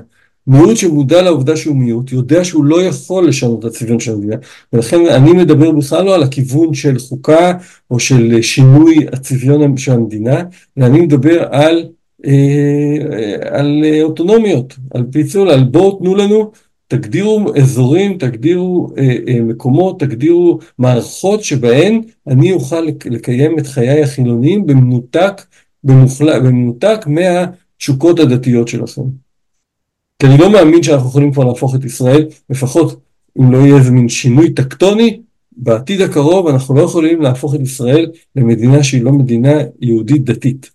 מיעוט שמודע לעובדה שהוא מיעוט, יודע שהוא לא יכול לשנות את הצביון של המדינה, ולכן אני מדבר בכלל לא על הכיוון של חוקה או של שינוי הצביון של המדינה, אלא אני מדבר על, אה, על אוטונומיות, על פיצול, על בואו תנו לנו תגדירו אזורים, תגדירו אה, אה, מקומות, תגדירו מערכות שבהן אני אוכל לקיים את חיי החילוניים במנותק, במוחל... במנותק מהתשוקות הדתיות שלכם. כי אני לא מאמין שאנחנו יכולים כבר להפוך את ישראל, לפחות אם לא יהיה איזה מין שינוי טקטוני, בעתיד הקרוב אנחנו לא יכולים להפוך את ישראל למדינה שהיא לא מדינה יהודית דתית.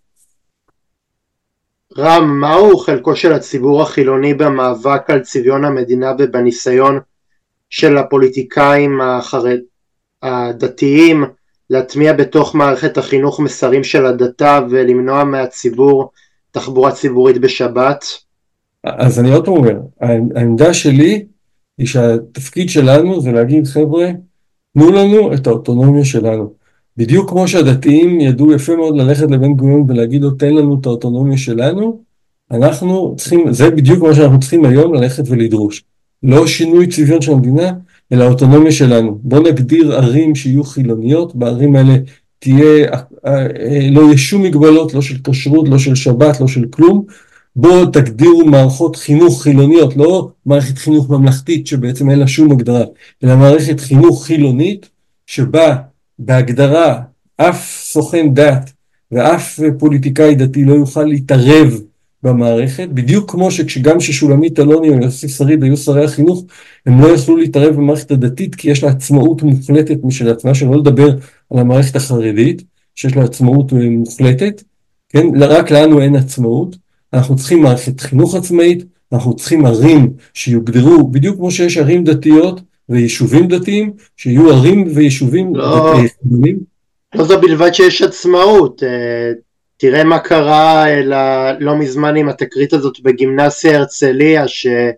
רם, מהו חלקו של הציבור החילוני במאבק על צביון המדינה ובניסיון של הפוליטיקאים החרד... הדתיים להטמיע בתוך מערכת החינוך מסרים של הדתה ולמנוע מהציבור תחבורה ציבורית בשבת? אז אני עוד פעם אומר, העמדה שלי היא שהתפקיד שלנו זה להגיד חבר'ה, תנו לנו את האוטונומיה שלנו. בדיוק כמו שהדתיים ידעו יפה מאוד ללכת לבן גוריון ולהגיד לו תן לנו את האוטונומיה שלנו, אנחנו צריכים, זה בדיוק מה שאנחנו צריכים היום ללכת ולדרוש. לא שינוי צביון של המדינה, אלא האוטונומיה שלנו. בואו נגדיר ערים שיהיו חילוניות, בערים האלה תהיה, אה, אה, לא יהיה שום מגבלות, לא של כשרות, לא של שבת, לא של כלום. בואו תגדירו מערכות חינוך חילוניות, לא מערכת חינוך ממלכתית שבעצם אין לה שום הגדרה, אלא מערכת חינוך חילונית שבה בהגדרה אף סוכן דת ואף פוליטיקאי דתי לא יוכל להתערב במערכת, בדיוק כמו שגם כששולמית אלוני או יוסי שריד היו שרי החינוך, הם לא יכלו להתערב במערכת הדתית כי יש לה עצמאות מוחלטת משל עצמה, שלא לדבר על המערכת החרדית, שיש לה עצמאות מוחלטת, כן? רק לנו אין עצמאות, אנחנו צריכים מערכת חינוך עצמאית, אנחנו צריכים ערים שיוגדרו, בדיוק כמו שיש ערים דתיות ויישובים דתיים, שיהיו ערים ויישובים לא, דתיים. לא זו בלבד שיש עצמאות, אה, תראה מה קרה אה, לא מזמן עם התקרית הזאת בגימנסיה הרצליה, שזאב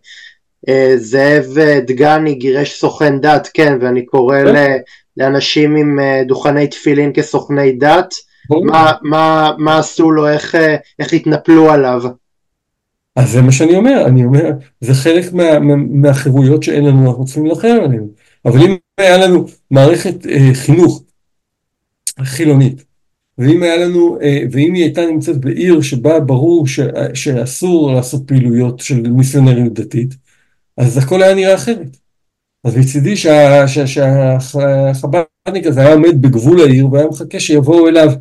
אה, דגני גירש סוכן דת, כן, ואני קורא כן. לאנשים עם דוכני תפילין כסוכני דת, מה, מה, מה עשו לו, איך, איך התנפלו עליו. אז זה מה שאני אומר, אני אומר, זה חלק מה, מה, מהחירויות שאין לנו, אנחנו צריכים להילחם עליהן. אבל אם היה לנו מערכת אה, חינוך חילונית, ואם היה לנו, אה, ואם היא הייתה נמצאת בעיר שבה ברור ש, שאסור לעשות פעילויות של מיסיונריות דתית, אז הכל היה נראה אחרת. אז מצידי שהחב"דניק הזה היה עומד בגבול העיר והיה מחכה שיבואו אליו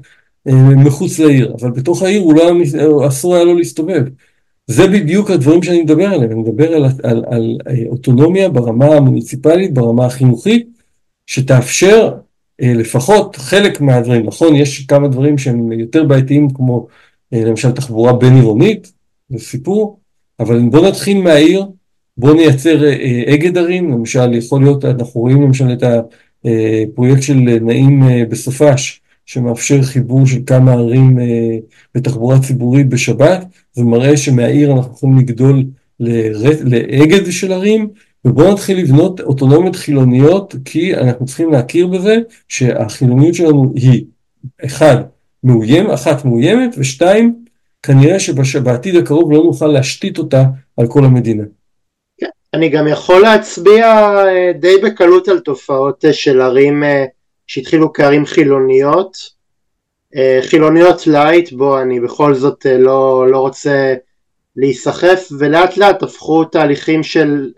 אה, מחוץ לעיר, אבל בתוך העיר הוא לא, אסור היה לו להסתובב. זה בדיוק הדברים שאני מדבר עליהם, אני מדבר על, על, על אה, אוטונומיה ברמה המוניציפלית, ברמה החינוכית, שתאפשר אה, לפחות חלק מהדברים, נכון, יש כמה דברים שהם יותר בעייתיים כמו אה, למשל תחבורה בין עירונית, זה סיפור, אבל בואו נתחיל מהעיר, בואו נייצר אה, אגד ערים, למשל יכול להיות, אנחנו רואים למשל את הפרויקט של נעים בסופש, שמאפשר חיבור של כמה ערים אה, בתחבורה ציבורית בשבת, זה מראה שמהעיר אנחנו יכולים לגדול לאגד של ערים, ובואו נתחיל לבנות אוטונומיות חילוניות, כי אנחנו צריכים להכיר בזה שהחילוניות שלנו היא, אחד, מאוים, אחת מאוימת, ושתיים, כנראה שבעתיד הקרוב לא נוכל להשתית אותה על כל המדינה. כן, אני גם יכול להצביע אה, די בקלות על תופעות אה, של ערים שהתחילו כערים חילוניות, אה, חילוניות לייט, בו אני בכל זאת אה, לא, לא רוצה להיסחף, ולאט לאט הפכו תהליכים של,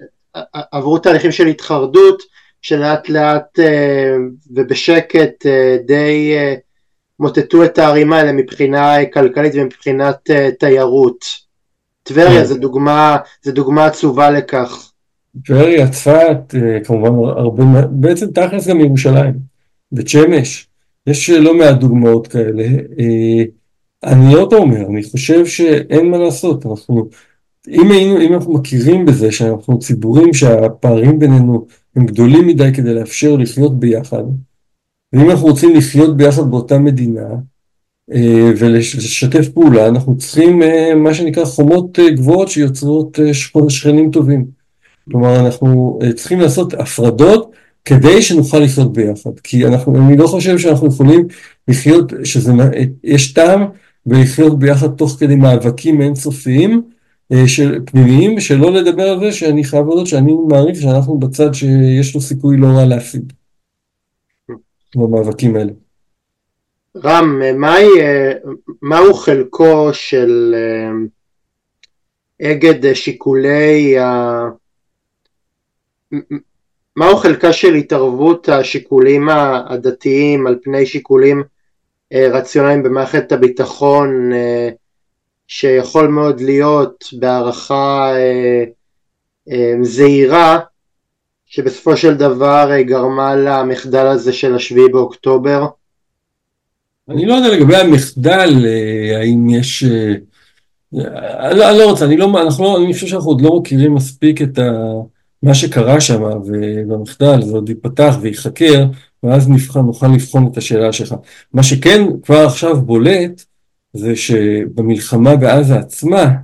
עברו תהליכים של התחרדות, שלאט לאט אה, ובשקט די מוטטו את הערים האלה מבחינה כלכלית ומבחינת תיירות. טבריה כן. זה דוגמה, זה דוגמה עצובה לכך. טבריה, צפת, כמובן הרבה, בעצם תכלס גם ירושלים. בית שמש, יש לא מעט דוגמאות כאלה. אה, אני עוד אומר, אני חושב שאין מה לעשות, אנחנו, אם, היינו, אם אנחנו מכירים בזה שאנחנו ציבורים שהפערים בינינו הם גדולים מדי כדי לאפשר לחיות ביחד, ואם אנחנו רוצים לחיות ביחד באותה מדינה אה, ולשתף פעולה, אנחנו צריכים אה, מה שנקרא חומות גבוהות שיוצרות שכנים טובים. כלומר, אנחנו צריכים לעשות הפרדות כדי שנוכל לחיות ביחד. כי אנחנו, אני לא חושב שאנחנו יכולים לחיות, שזה, יש טעם בלחיות ביחד תוך כדי מאבקים אינסופיים אה, של, פנימיים, שלא לדבר על זה שאני חייב להודות שאני מעריך שאנחנו בצד שיש לו סיכוי לא רע להפסיד במאבקים האלה. רם, מהי, מהו חלקו של אה, אגד שיקולי מהו חלקה של התערבות השיקולים הדתיים על פני שיקולים אה, רציונליים במערכת הביטחון אה, שיכול מאוד להיות בהערכה אה, זהירה שבסופו של דבר גרמה למחדל הזה של השביעי באוקטובר? אני לא יודע לגבי המחדל, האם יש... לא, אני לא רוצה, אני לא, אנחנו לא, אני חושב שאנחנו עוד לא מכירים מספיק את ה... מה שקרה שם ובמחדל זה עוד ייפתח וייחקר ואז נבחן, נוכל לבחון את השאלה שלך. מה שכן כבר עכשיו בולט זה שבמלחמה בעזה עצמה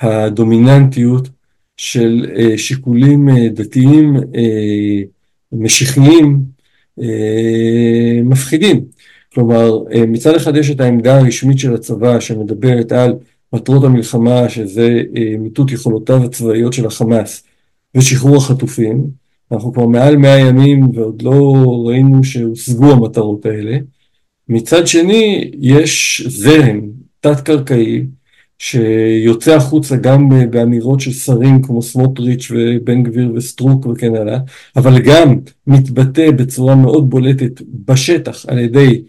הדומיננטיות של אה, שיקולים אה, דתיים אה, משיחיים מפחידים. כלומר, מצד אחד יש את העמדה הרשמית של הצבא שמדברת על מטרות המלחמה, שזה מיטוט יכולותיו הצבאיות של החמאס ושחרור החטופים. אנחנו כבר מעל מאה ימים ועוד לא ראינו שהושגו המטרות האלה. מצד שני, יש זרם תת-קרקעי שיוצא החוצה גם באמירות של שרים כמו סמוטריץ' ובן גביר וסטרוק וכן הלאה, אבל גם מתבטא בצורה מאוד בולטת בשטח על ידי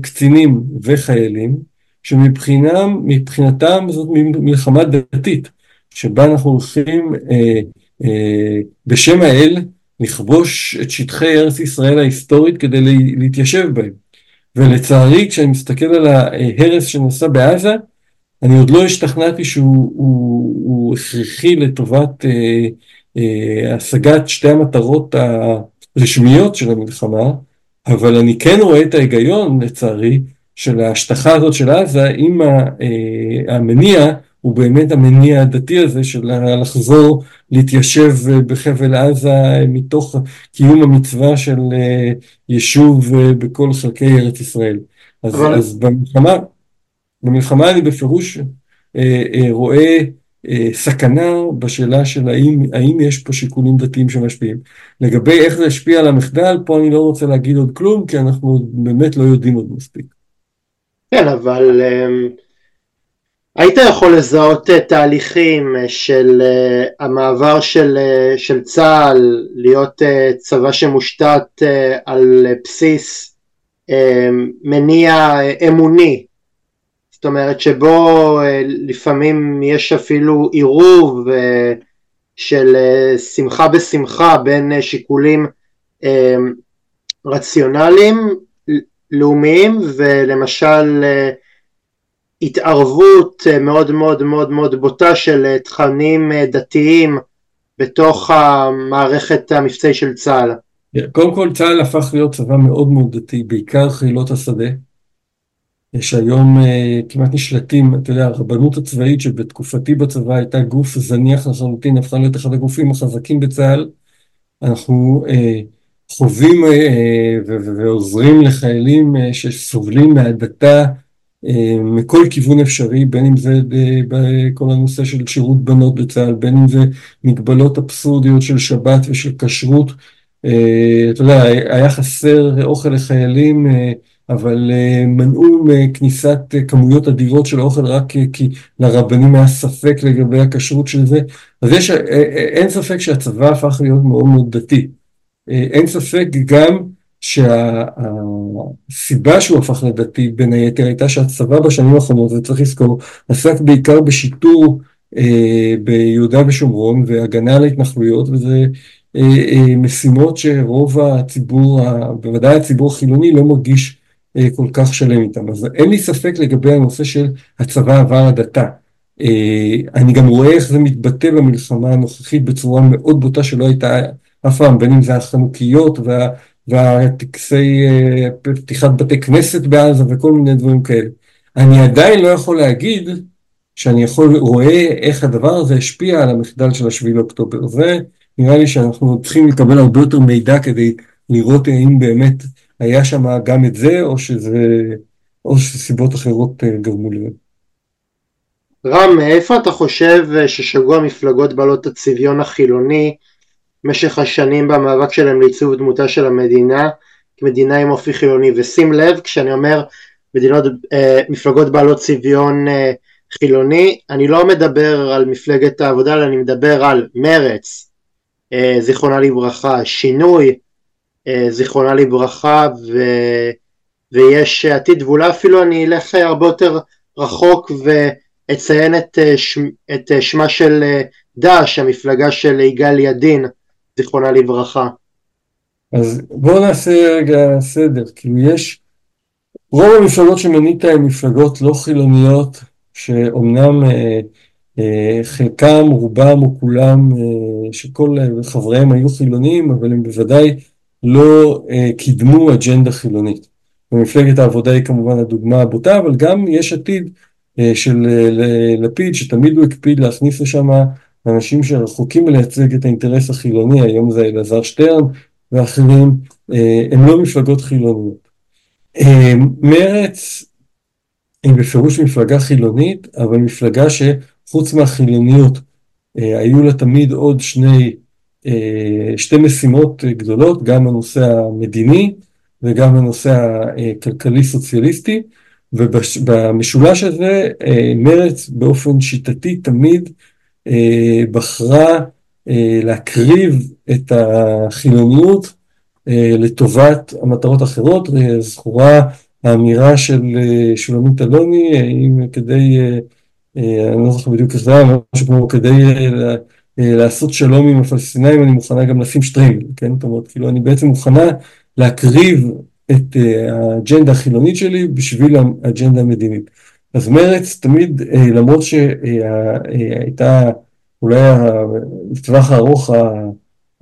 קצינים וחיילים, שמבחינתם זאת מלחמה דתית, שבה אנחנו הולכים אה, בשם האל לכבוש את שטחי ארץ ישראל ההיסטורית כדי להתיישב בהם. ולצערי כשאני מסתכל על ההרס שנעשה בעזה, אני עוד לא השתכנעתי שהוא הוא, הוא הכרחי לטובת אה, אה, השגת שתי המטרות הרשמיות של המלחמה, אבל אני כן רואה את ההיגיון, לצערי, של ההשטחה הזאת של עזה, אם אה, המניע הוא באמת המניע הדתי הזה של לחזור להתיישב בחבל עזה מתוך קיום המצווה של אה, יישוב אה, בכל חלקי ארץ ישראל. אז, אבל... אז במלחמה, במלחמה אני בפירוש אה, אה, רואה אה, סכנה בשאלה של האם, האם יש פה שיקולים דתיים שמשפיעים. לגבי איך זה השפיע על המחדל, פה אני לא רוצה להגיד עוד כלום, כי אנחנו באמת לא יודעים עוד מספיק. כן, אבל אה, היית יכול לזהות אה, תהליכים אה, של אה, המעבר של, של צה"ל להיות צבא שמושתת על בסיס מניע אמוני. זאת אומרת שבו לפעמים יש אפילו עירוב של שמחה בשמחה בין שיקולים רציונליים לאומיים ולמשל התערבות מאוד מאוד מאוד מאוד בוטה של תכנים דתיים בתוך המערכת המבצעי של צה"ל. קודם כל צה"ל הפך להיות צבא מאוד מאוד דתי, בעיקר חילות השדה. יש היום uh, כמעט נשלטים, אתה יודע, הרבנות הצבאית שבתקופתי בצבא הייתה גוף זניח לחלוטין, הפכה להיות אחד הגופים החזקים בצה"ל. אנחנו uh, חווים uh, ועוזרים לחיילים uh, שסובלים מהדתה מכל כיוון אפשרי, בין אם זה בכל הנושא של שירות בנות בצה"ל, בין אם זה מגבלות אבסורדיות של שבת ושל כשרות. Uh, אתה יודע, היה חסר אוכל לחיילים. אבל מנעו מכניסת uh, כמויות אדירות של אוכל רק כי לרבנים היה ספק לגבי הכשרות של זה. אז יש, אין ספק שהצבא הפך להיות מאוד מאוד דתי. אין ספק גם שהסיבה שהוא הפך לדתי בין היתר הייתה שהצבא בשנים האחרונות, וצריך לזכור, עסק בעיקר בשיטור uh, ביהודה ושומרון והגנה על ההתנחלויות, וזה uh, uh, משימות שרוב הציבור, בוודאי הציבור החילוני, לא מרגיש אה, כל כך שלם איתם. אז אין לי ספק לגבי הנושא של הצבא עבר הדתה. אה, אני גם רואה איך זה מתבטא במלחמה הנוכחית בצורה מאוד בוטה שלא הייתה אף פעם, בין אם זה החנוכיות וה, והטקסי אה, פתיחת בתי כנסת בעזה וכל מיני דברים כאלה. אני עדיין לא יכול להגיד שאני יכול, רואה איך הדבר הזה השפיע על המחדל של השביעי לאוקטובר. זה נראה לי שאנחנו צריכים לקבל הרבה יותר מידע כדי לראות האם באמת היה שם גם את זה, או שזה, או שסיבות אחרות אה, גרמו לזה. רם, מאיפה אתה חושב אה, ששגו המפלגות בעלות הצביון החילוני במשך השנים במאבק שלהם לעיצוב דמותה של המדינה כמדינה עם אופי חילוני? ושים לב, כשאני אומר מדינות, אה, מפלגות בעלות צביון אה, חילוני, אני לא מדבר על מפלגת העבודה, אלא אני מדבר על מרץ, אה, זיכרונה לברכה, שינוי, אה, זיכרונה לברכה ו... ויש עתיד ואולי אפילו אני אלך הרבה יותר רחוק ואציין את, אה, ש... את אה, שמה של דש, המפלגה של יגאל ידין, זיכרונה לברכה. אז בואו נעשה רגע סדר, כאילו יש, רוב המפלגות שמנית הן מפלגות לא חילוניות, שאומנם אה, חלקם, רובם או כולם, שכל חבריהם היו חילונים, אבל הם בוודאי לא קידמו אג'נדה חילונית. ומפלגת העבודה היא כמובן הדוגמה הבוטה, אבל גם יש עתיד של לפיד, שתמיד הוא הקפיד להכניס לשם אנשים שרחוקים מלייצג את האינטרס החילוני, היום זה אלעזר שטרן ואחרים, הם לא מפלגות חילוניות. מרץ היא בפירוש מפלגה חילונית, אבל מפלגה שחוץ מהחילוניות היו לה תמיד עוד שני, שתי משימות גדולות, גם הנושא המדיני וגם הנושא הכלכלי סוציאליסטי, ובמשולש הזה מרץ באופן שיטתי תמיד בחרה להקריב את החילוניות לטובת המטרות האחרות, זכורה האמירה של שולמית אלוני, האם כדי, אני לא זוכר בדיוק איך זה היה, משהו כמו כדי לעשות שלום עם הפלסטינאים אני מוכנה גם לשים שטריימל, כן? זאת אומרת, כאילו אני בעצם מוכנה להקריב את האג'נדה החילונית שלי בשביל האג'נדה המדינית. אז מרץ תמיד, למרות שהייתה אולי לטווח הארוך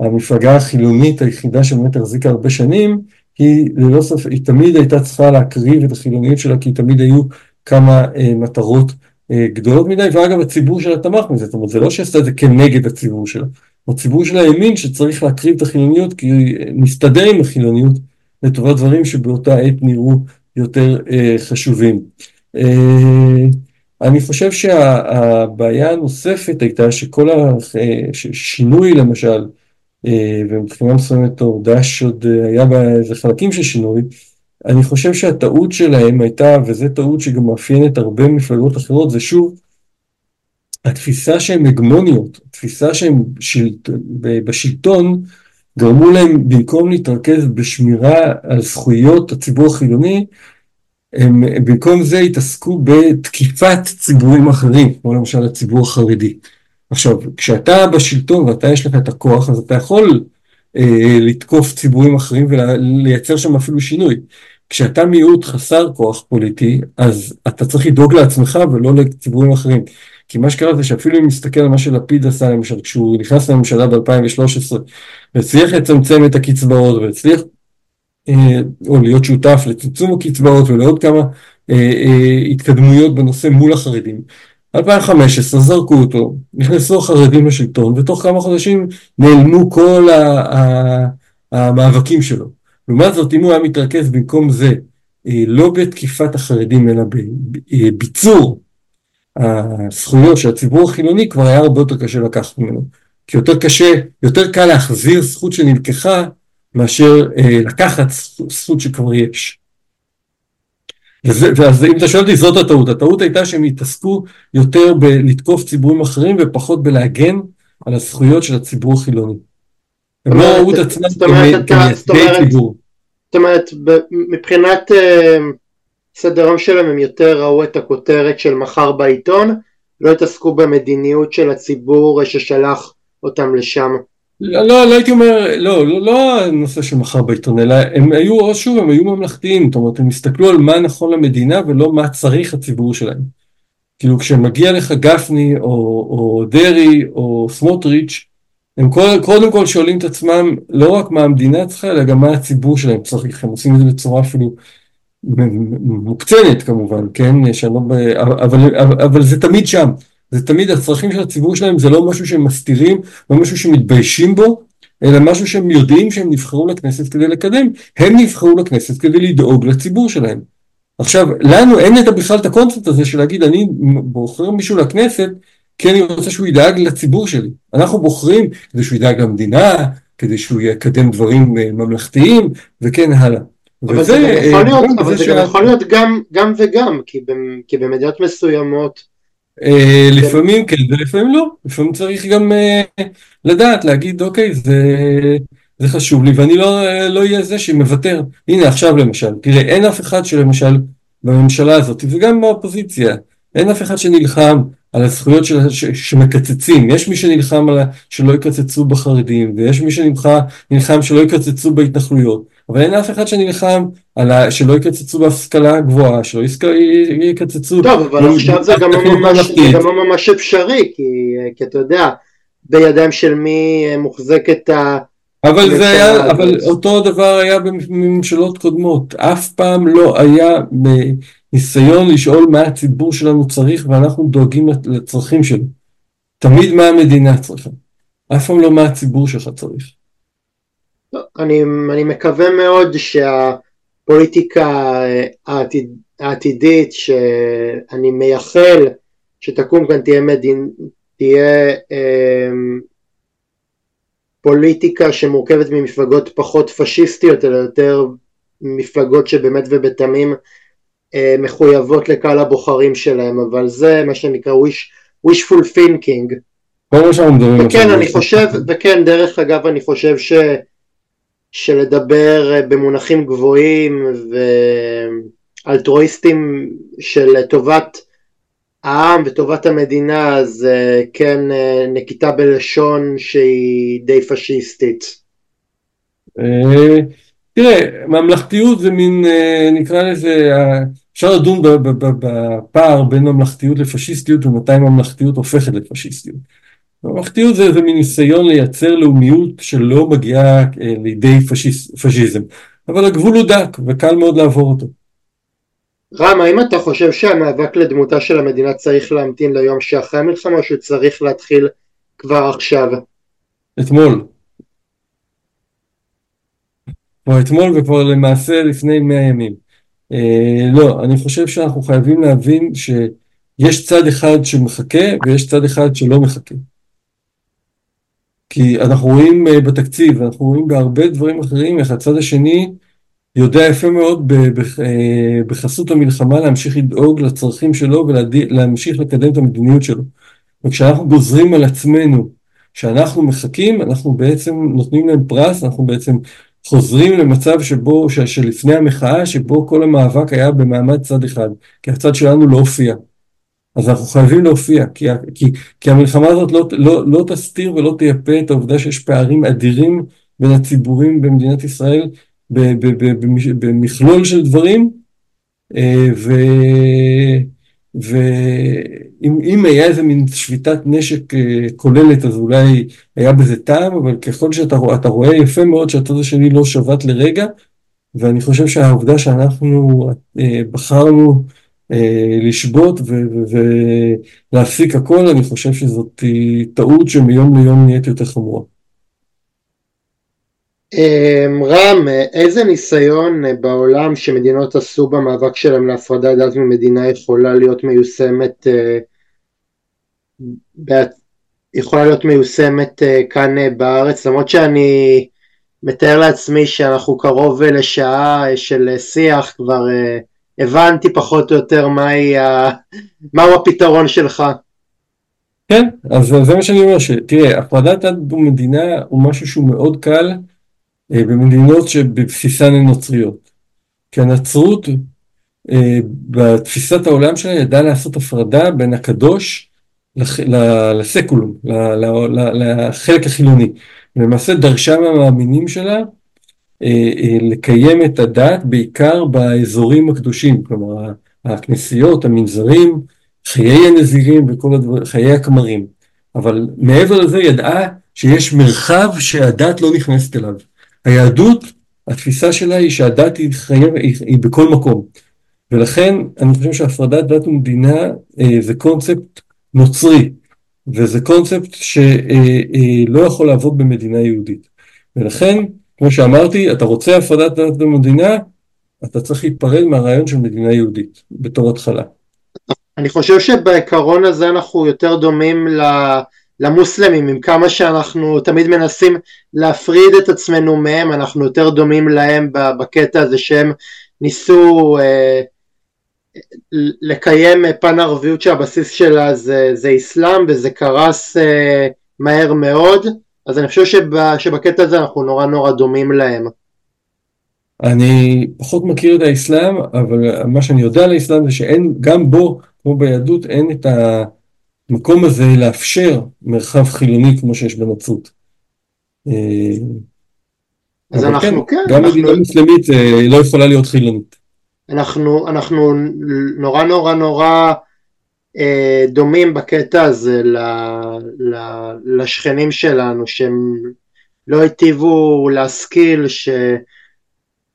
המפלגה החילונית היחידה שבאמת החזיקה הרבה שנים, היא ללא ספק, היא תמיד הייתה צריכה להקריב את החילוניות שלה, כי תמיד היו כמה מטרות גדולות מדי, ואגב הציבור שלה תמך מזה, זאת אומרת זה לא שעשתה את זה כנגד הציבור שלה, הציבור שלה האמין שצריך להקריב את החילוניות, כי נסתדר עם החילוניות לטובת דברים שבאותה עת נראו יותר חשובים. אני חושב שהבעיה הנוספת הייתה שכל השינוי למשל, ומבחינה מסוימת דש עוד היה באיזה חלקים של שינוי, אני חושב שהטעות שלהם הייתה, וזו טעות שגם מאפיינת הרבה מפלגות אחרות, זה שוב התפיסה שהן הגמוניות, התפיסה שהן בשלטון, גרמו להם במקום להתרכז בשמירה על זכויות הציבור החילוני, הם במקום זה התעסקו בתקיפת ציבורים אחרים, כמו למשל הציבור החרדי. עכשיו, כשאתה בשלטון ואתה יש לך את הכוח, אז אתה יכול אה, לתקוף ציבורים אחרים ולייצר שם אפילו שינוי. כשאתה מיעוט חסר כוח פוליטי, אז אתה צריך לדאוג לעצמך ולא לציבורים אחרים. כי מה שקרה זה שאפילו אם נסתכל על מה שלפיד עשה, למשל, כשהוא נכנס לממשלה ב-2013, והצליח לצמצם את הקצבאות, והצליח או להיות שותף לצמצום הקצבאות ולעוד כמה אה, אה, התקדמויות בנושא מול החרדים. 2015 זרקו אותו, נכנסו החרדים לשלטון, ותוך כמה חודשים נעלמו כל המאבקים שלו. לעומת זאת, אם הוא היה מתרכז במקום זה, לא בתקיפת החרדים, אלא בביצור הזכויות של הציבור החילוני, כבר היה הרבה יותר קשה לקחת ממנו. כי יותר קשה, יותר קל להחזיר זכות שנלקחה, מאשר אה, לקחת זכות שכבר יש. וזה, ואז אם אתה שואל אותי זאת הטעות, הטעות הייתה שהם התעסקו יותר בלתקוף ציבורים אחרים ופחות בלהגן על הזכויות של הציבור החילוני. הם לא ראו את עצמם כמייצגי ציבור. זאת אומרת, מבחינת סדר היום שלהם הם יותר ראו את הכותרת של מחר בעיתון, לא התעסקו במדיניות של הציבור ששלח אותם לשם. לא, לא, לא הייתי אומר, לא, לא, לא הנושא של מחר בעיתון, אלא הם היו, שוב, הם היו ממלכתיים, זאת אומרת, הם הסתכלו על מה נכון למדינה ולא מה צריך הציבור שלהם. כאילו כשמגיע לך גפני או, או דרעי או סמוטריץ', הם כל, קודם כל שואלים את עצמם לא רק מה המדינה צריכה, אלא גם מה הציבור שלהם צריך, הם עושים את זה בצורה אפילו מוקצנת כמובן, כן, שלא, אבל, אבל, אבל זה תמיד שם. זה תמיד הצרכים של הציבור שלהם זה לא משהו שהם מסתירים, לא משהו שמתביישים בו, אלא משהו שהם יודעים שהם נבחרו לכנסת כדי לקדם. הם נבחרו לכנסת כדי לדאוג לציבור שלהם. עכשיו, לנו אין את בכלל את הקונספט הזה של להגיד אני בוחר מישהו לכנסת כי אני רוצה שהוא ידאג לציבור שלי. אנחנו בוחרים כדי שהוא ידאג למדינה, כדי שהוא יקדם דברים אה, ממלכתיים וכן הלאה. אבל זה גם יכול להיות, אבל זה גם יכול להיות גם, גם וגם, כי במדינות מסוימות אה, לפעמים כן ולפעמים לא, לפעמים צריך גם אה, לדעת, להגיד אוקיי זה, זה חשוב לי ואני לא, לא אהיה זה שמוותר. הנה עכשיו למשל, תראה אין אף אחד שלמשל בממשלה הזאת וגם באופוזיציה, אין אף אחד שנלחם על הזכויות של, ש, שמקצצים, יש מי שנלחם על שלא יקצצו בחרדים ויש מי שנלחם שלא יקצצו בהתנחלויות, אבל אין אף אחד שנלחם ה... שלא יקצצו בהשכלה הגבוהה, שלא. יקצצו... טוב, אבל עכשיו זה גם לא ממש, זה גם לא ממש אפשרי, כי, כי אתה יודע, בידיים של מי מוחזקת ה... אבל זה היה, אבל אותו דבר היה בממשלות קודמות, אף פעם לא היה ניסיון לשאול מה הציבור שלנו צריך ואנחנו דואגים לצרכים שלו. תמיד מה המדינה צריכה, אף פעם לא מה הציבור שלך צריך. אני, אני מקווה מאוד שהפוליטיקה העתיד, העתידית שאני מייחל שתקום כאן תהיה, מדין, תהיה אה, פוליטיקה שמורכבת ממפלגות פחות פשיסטיות אלא יותר מפלגות שבאמת ובתמים אה, מחויבות לקהל הבוחרים שלהם אבל זה מה שנקרא wish, wishful thinking. וכן אני חושב וכן דרך אגב אני חושב ש, שלדבר אה, במונחים גבוהים ואלטרואיסטים של טובת העם וטובת המדינה אז uh, כן uh, נקיטה בלשון שהיא די פשיסטית. אה, תראה, ממלכתיות זה מין, נקרא לזה, אפשר לדון בפער בין ממלכתיות לפשיסטיות ומתי ממלכתיות הופכת לפשיסטיות. ממלכתיות זה איזה מין ניסיון לייצר לאומיות שלא מגיעה לידי פשיז, פשיזם, אבל הגבול הוא דק וקל מאוד לעבור אותו. רם, האם אתה חושב שהמאבק לדמותה של המדינה צריך להמתין ליום שאחרי המלחמה או שצריך להתחיל כבר עכשיו? אתמול. כבר אתמול וכבר למעשה לפני מאה ימים. אה, לא, אני חושב שאנחנו חייבים להבין שיש צד אחד שמחכה ויש צד אחד שלא מחכה. כי אנחנו רואים אה, בתקציב, אנחנו רואים בהרבה דברים אחרים איך הצד השני יודע יפה מאוד אה, בחסות המלחמה להמשיך לדאוג לצרכים שלו ולהמשיך לקדם את המדיניות שלו. וכשאנחנו גוזרים על עצמנו שאנחנו מחכים, אנחנו בעצם נותנים להם פרס, אנחנו בעצם חוזרים למצב שבו, שלפני המחאה, שבו כל המאבק היה במעמד צד אחד, כי הצד שלנו לא הופיע. אז אנחנו חייבים להופיע, כי, כי, כי המלחמה הזאת לא, לא, לא תסתיר ולא תייפה את העובדה שיש פערים אדירים בין הציבורים במדינת ישראל במכלול של דברים, אה, ואם היה איזה מין שביתת נשק אה, כוללת אז אולי היה בזה טעם, אבל ככל שאתה רואה, רואה יפה מאוד שהצד השני לא שבת לרגע, ואני חושב שהעובדה שאנחנו אה, בחרנו לשבות ולהפסיק הכל, אני חושב שזאת טעות שמיום ליום נהיית יותר חמורה. אמ, רם, איזה ניסיון בעולם שמדינות עשו במאבק שלהם להפרדת דת ממדינה יכולה להיות מיושמת אה, יכולה להיות מיושמת אה, כאן אה, בארץ למרות שאני מתאר לעצמי שאנחנו קרוב לשעה של שיח כבר הבנתי פחות או יותר מהי, מהו הפתרון שלך. כן, אז זה מה שאני אומר, שתראה, הפרדת דת במדינה הוא משהו שהוא מאוד קל אה, במדינות שבבסיסן הן נוצריות. כי הנצרות אה, בתפיסת העולם שלה ידעה לעשות הפרדה בין הקדוש לסקולום, לחלק החילוני. למעשה דרשה מהמאמינים שלה לקיים את הדת בעיקר באזורים הקדושים, כלומר הכנסיות, המנזרים, חיי הנזירים וכל הדברים, חיי הכמרים. אבל מעבר לזה ידעה שיש מרחב שהדת לא נכנסת אליו. היהדות, התפיסה שלה היא שהדת היא, חייב, היא, היא בכל מקום. ולכן אני חושב שהפרדת דת ומדינה אה, זה קונספט נוצרי, וזה קונספט שלא אה, אה, יכול לעבוד במדינה יהודית. ולכן, כמו שאמרתי, אתה רוצה הפרדת דת ומדינה, אתה צריך להתפרד מהרעיון של מדינה יהודית, בתור התחלה. אני חושב שבעיקרון הזה אנחנו יותר דומים ל... למוסלמים, עם כמה שאנחנו תמיד מנסים להפריד את עצמנו מהם, אנחנו יותר דומים להם בקטע הזה שהם ניסו אה, לקיים פן ערביות שהבסיס שלה זה, זה אסלאם וזה קרס אה, מהר מאוד, אז אני חושב שב, שבקטע הזה אנחנו נורא נורא דומים להם. אני פחות מכיר את האסלאם, אבל מה שאני יודע על האסלאם זה שאין, גם בו, כמו ביהדות, אין את. המקום הזה לאפשר מרחב חילוני כמו שיש בנצרות. אה, אז אנחנו כן, גם אנחנו, מדינה מוסלמית אה, לא יכולה להיות חילונית. אנחנו, אנחנו נורא נורא נורא דומים בקטע הזה ל, ל, לשכנים שלנו שהם לא היטיבו להשכיל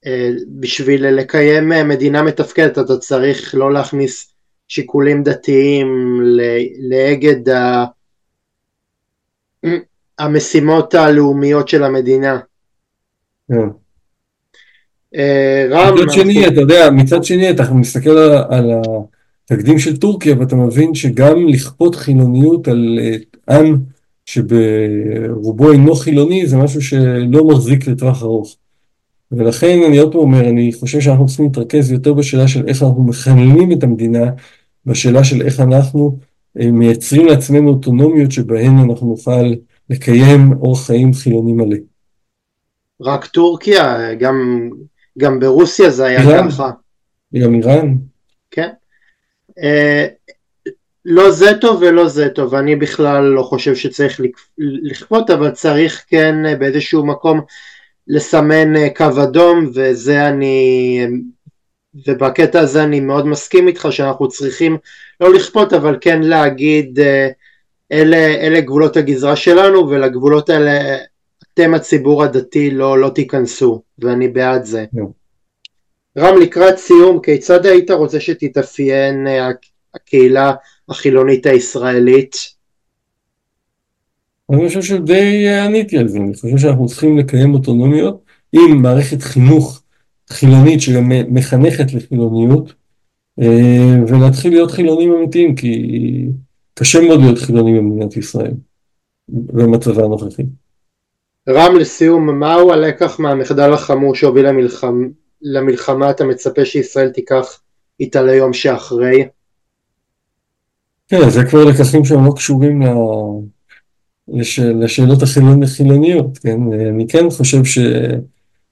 שבשביל לקיים מדינה מתפקדת אתה צריך לא להכניס שיקולים דתיים לאגד ה... המשימות הלאומיות של המדינה. כן. אה, רם, מצד שני, אתה יודע, מצד שני אתה מסתכל על, על התקדים של טורקיה ואתה מבין שגם לכפות חילוניות על אה, עם שברובו אינו חילוני זה משהו שלא מחזיק לטווח ארוך. ולכן אני עוד פעם אומר, אני חושב שאנחנו צריכים להתרכז יותר בשאלה של איך אנחנו מכננים את המדינה, בשאלה של איך אנחנו אה, מייצרים לעצמנו אוטונומיות שבהן אנחנו נוכל לקיים אורח חיים חילוני מלא. רק טורקיה, גם, גם ברוסיה זה היה איראן. ככה. גם איראן, כן. אה, לא זה טוב ולא זה טוב, אני בכלל לא חושב שצריך לכ- לכפות, אבל צריך כן אה, באיזשהו מקום לסמן אה, קו אדום, וזה אני, ובקטע הזה אני מאוד מסכים איתך שאנחנו צריכים לא לכפות, אבל כן להגיד אלה, אלה גבולות הגזרה שלנו, ולגבולות האלה אתם הציבור הדתי לא, לא תיכנסו, ואני בעד זה. נו. רם, לקראת סיום, כיצד היית רוצה שתתאפיין אה, הקהילה החילונית הישראלית? אני חושב שדי אה, עניתי על זה, אני חושב שאנחנו צריכים לקיים אוטונומיות עם מערכת חינוך חילונית שגם מחנכת לחילוניות, אה, ולהתחיל להיות חילונים אמיתיים, כי קשה מאוד להיות חילוני במדינת ישראל, במצבה הנוכחי. רם, לסיום, מהו הלקח מהמחדל החמור שהוביל למלחמ... למלחמה אתה מצפה שישראל תיקח איתה ליום שאחרי? כן, זה כבר לקחים שהם לא קשורים ל... לש... לשאלות החילוניות, כן? אני כן חושב ש...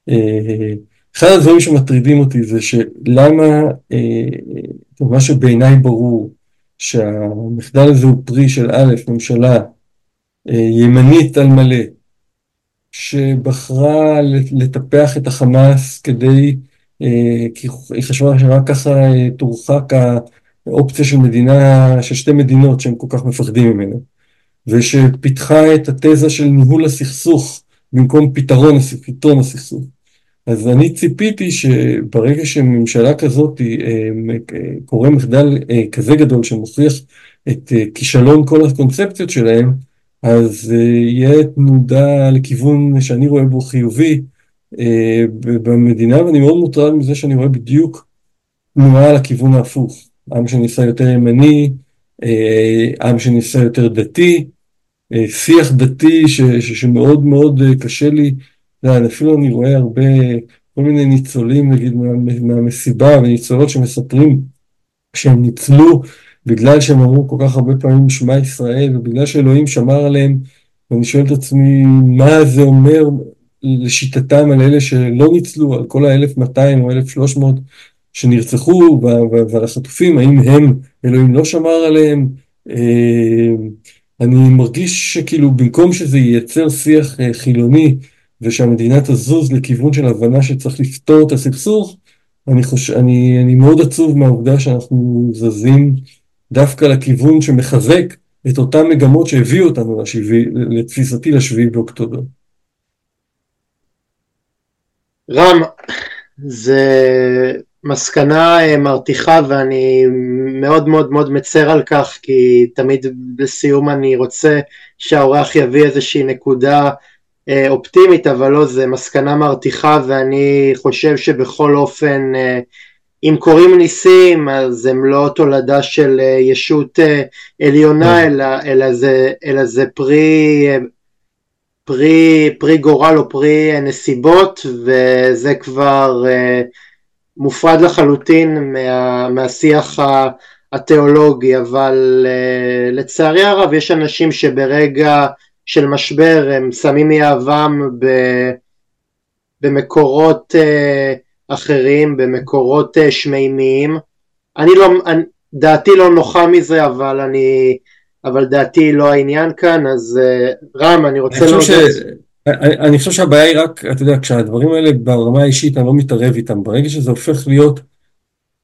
אה, אחד הדברים שמטרידים אותי זה שלמה, אה, מה שבעיניי ברור, שהמחדל הזה הוא פרי של א', ממשלה אה, ימנית על מלא, שבחרה לטפח את החמאס כדי, אה, כי היא חשבה שרק ככה אה, תורחק האופציה של מדינה, של שתי מדינות שהם כל כך מפחדים ממנה, ושפיתחה את התזה של ניהול הסכסוך במקום פתרון, פתרון הסכסוך. אז אני ציפיתי שברגע שממשלה כזאת אה, קורה מחדל כזה גדול שמוכיח את כישלון כל הקונספציות שלהם, אז יהיה תנודה לכיוון שאני רואה בו חיובי במדינה, ואני מאוד מוטרד מזה שאני רואה בדיוק תנועה לכיוון ההפוך. עם שניסה יותר ימני, עם שניסה יותר דתי, שיח דתי ש, ש, שמאוד מאוד קשה לי אפילו אני רואה הרבה, כל מיני ניצולים נגיד מה, מהמסיבה וניצולות שמספרים שהם ניצלו בגלל שהם אמרו כל כך הרבה פעמים שמע ישראל ובגלל שאלוהים שמר עליהם ואני שואל את עצמי מה זה אומר לשיטתם על אלה שלא ניצלו, על כל ה-1200 או 1300 שנרצחו ועל החטופים, האם הם, אלוהים לא שמר עליהם? אני מרגיש שכאילו במקום שזה ייצר שיח חילוני ושהמדינה תזוז לכיוון של הבנה שצריך לפתור את הסכסוך, אני, חוש... אני, אני מאוד עצוב מהעובדה שאנחנו זזים דווקא לכיוון שמחזק את אותן מגמות שהביאו אותנו לשביא, לתפיסתי לשביעי באוקטובר. רם, זה מסקנה מרתיחה ואני מאוד מאוד מאוד מצר על כך כי תמיד בסיום אני רוצה שהאורח יביא איזושהי נקודה אופטימית, אבל לא, זה מסקנה מרתיחה ואני חושב שבכל אופן אם קורים ניסים אז הם לא תולדה של ישות עליונה אלא, אלא, זה, אלא זה פרי, פרי, פרי גורל או פרי נסיבות וזה כבר מופרד לחלוטין מה, מהשיח התיאולוגי, אבל לצערי הרב יש אנשים שברגע של משבר הם שמים מיהבם במקורות אחרים, במקורות שמימיים. אני לא, דעתי לא נוחה מזה, אבל אני, אבל דעתי לא העניין כאן, אז רם, אני רוצה להודות. אני חושב שהבעיה היא רק, אתה יודע, כשהדברים האלה ברמה האישית אני לא מתערב איתם, ברגע שזה הופך להיות,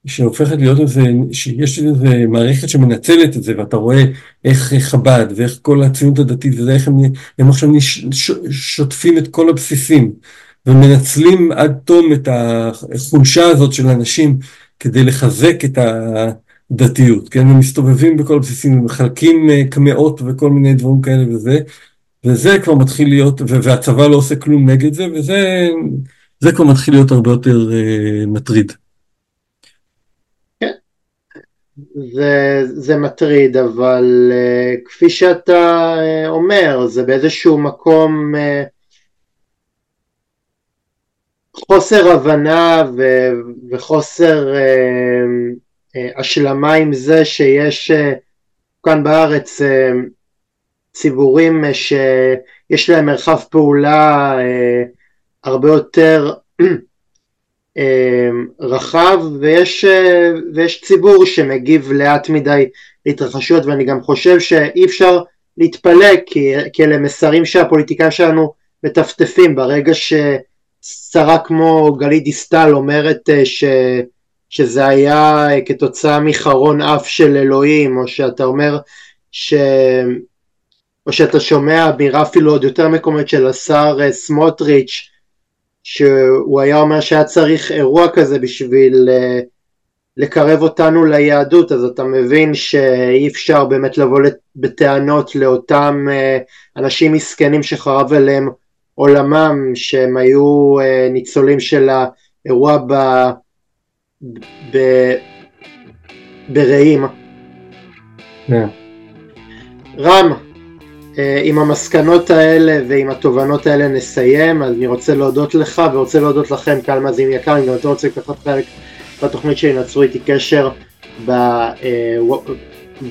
שהופכת להיות איזה, שיש איזה מערכת שמנצלת את זה, ואתה רואה איך חב"ד ואיך כל הציונות הדתית וזה, איך הם, הם עכשיו שוטפים את כל הבסיסים, ומנצלים עד תום את החולשה הזאת של אנשים כדי לחזק את הדתיות, כן, הם מסתובבים בכל הבסיסים, ומחלקים אה, קמעות וכל מיני דברים כאלה וזה, וזה כבר מתחיל להיות, והצבא לא עושה כלום נגד זה, וזה זה כבר מתחיל להיות הרבה יותר uh, מטריד. זה, זה מטריד, אבל uh, כפי שאתה uh, אומר, זה באיזשהו מקום uh, חוסר הבנה ו, וחוסר uh, uh, השלמה עם זה שיש uh, כאן בארץ uh, ציבורים אה, שיש להם מרחב פעולה אה, הרבה יותר אה, רחב ויש, ויש ציבור שמגיב לאט מדי להתרחשויות ואני גם חושב שאי אפשר להתפלא כי, כי אלה מסרים שהפוליטיקאים שלנו מטפטפים. ברגע ששרה כמו גלית דיסטל אומרת ש, שזה היה כתוצאה מחרון אף של אלוהים או שאתה אומר ש, או שאתה שומע אמירה אפילו עוד יותר מקומית של השר אה, סמוטריץ' שהוא היה אומר שהיה צריך אירוע כזה בשביל לקרב אותנו ליהדות אז אתה מבין שאי אפשר באמת לבוא בטענות לאותם אנשים מסכנים שחרב עליהם עולמם שהם היו uh, ניצולים של האירוע ב... ב... ברעים. Yeah. כן. רם, אה, עם המסקנות האלה ועם התובנות האלה נסיים, אז אני רוצה להודות לך ורוצה להודות לכם קהל מאזינים יקר, אם גם אתם רוצים לקחת חלק בתוכנית שלי, נצרו איתי קשר אה,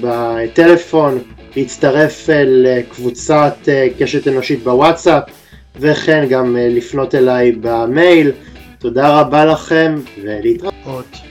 בטלפון, להצטרף לקבוצת אה, קשת אנושית בוואטסאפ וכן גם לפנות אליי במייל. תודה רבה לכם ולהתראות.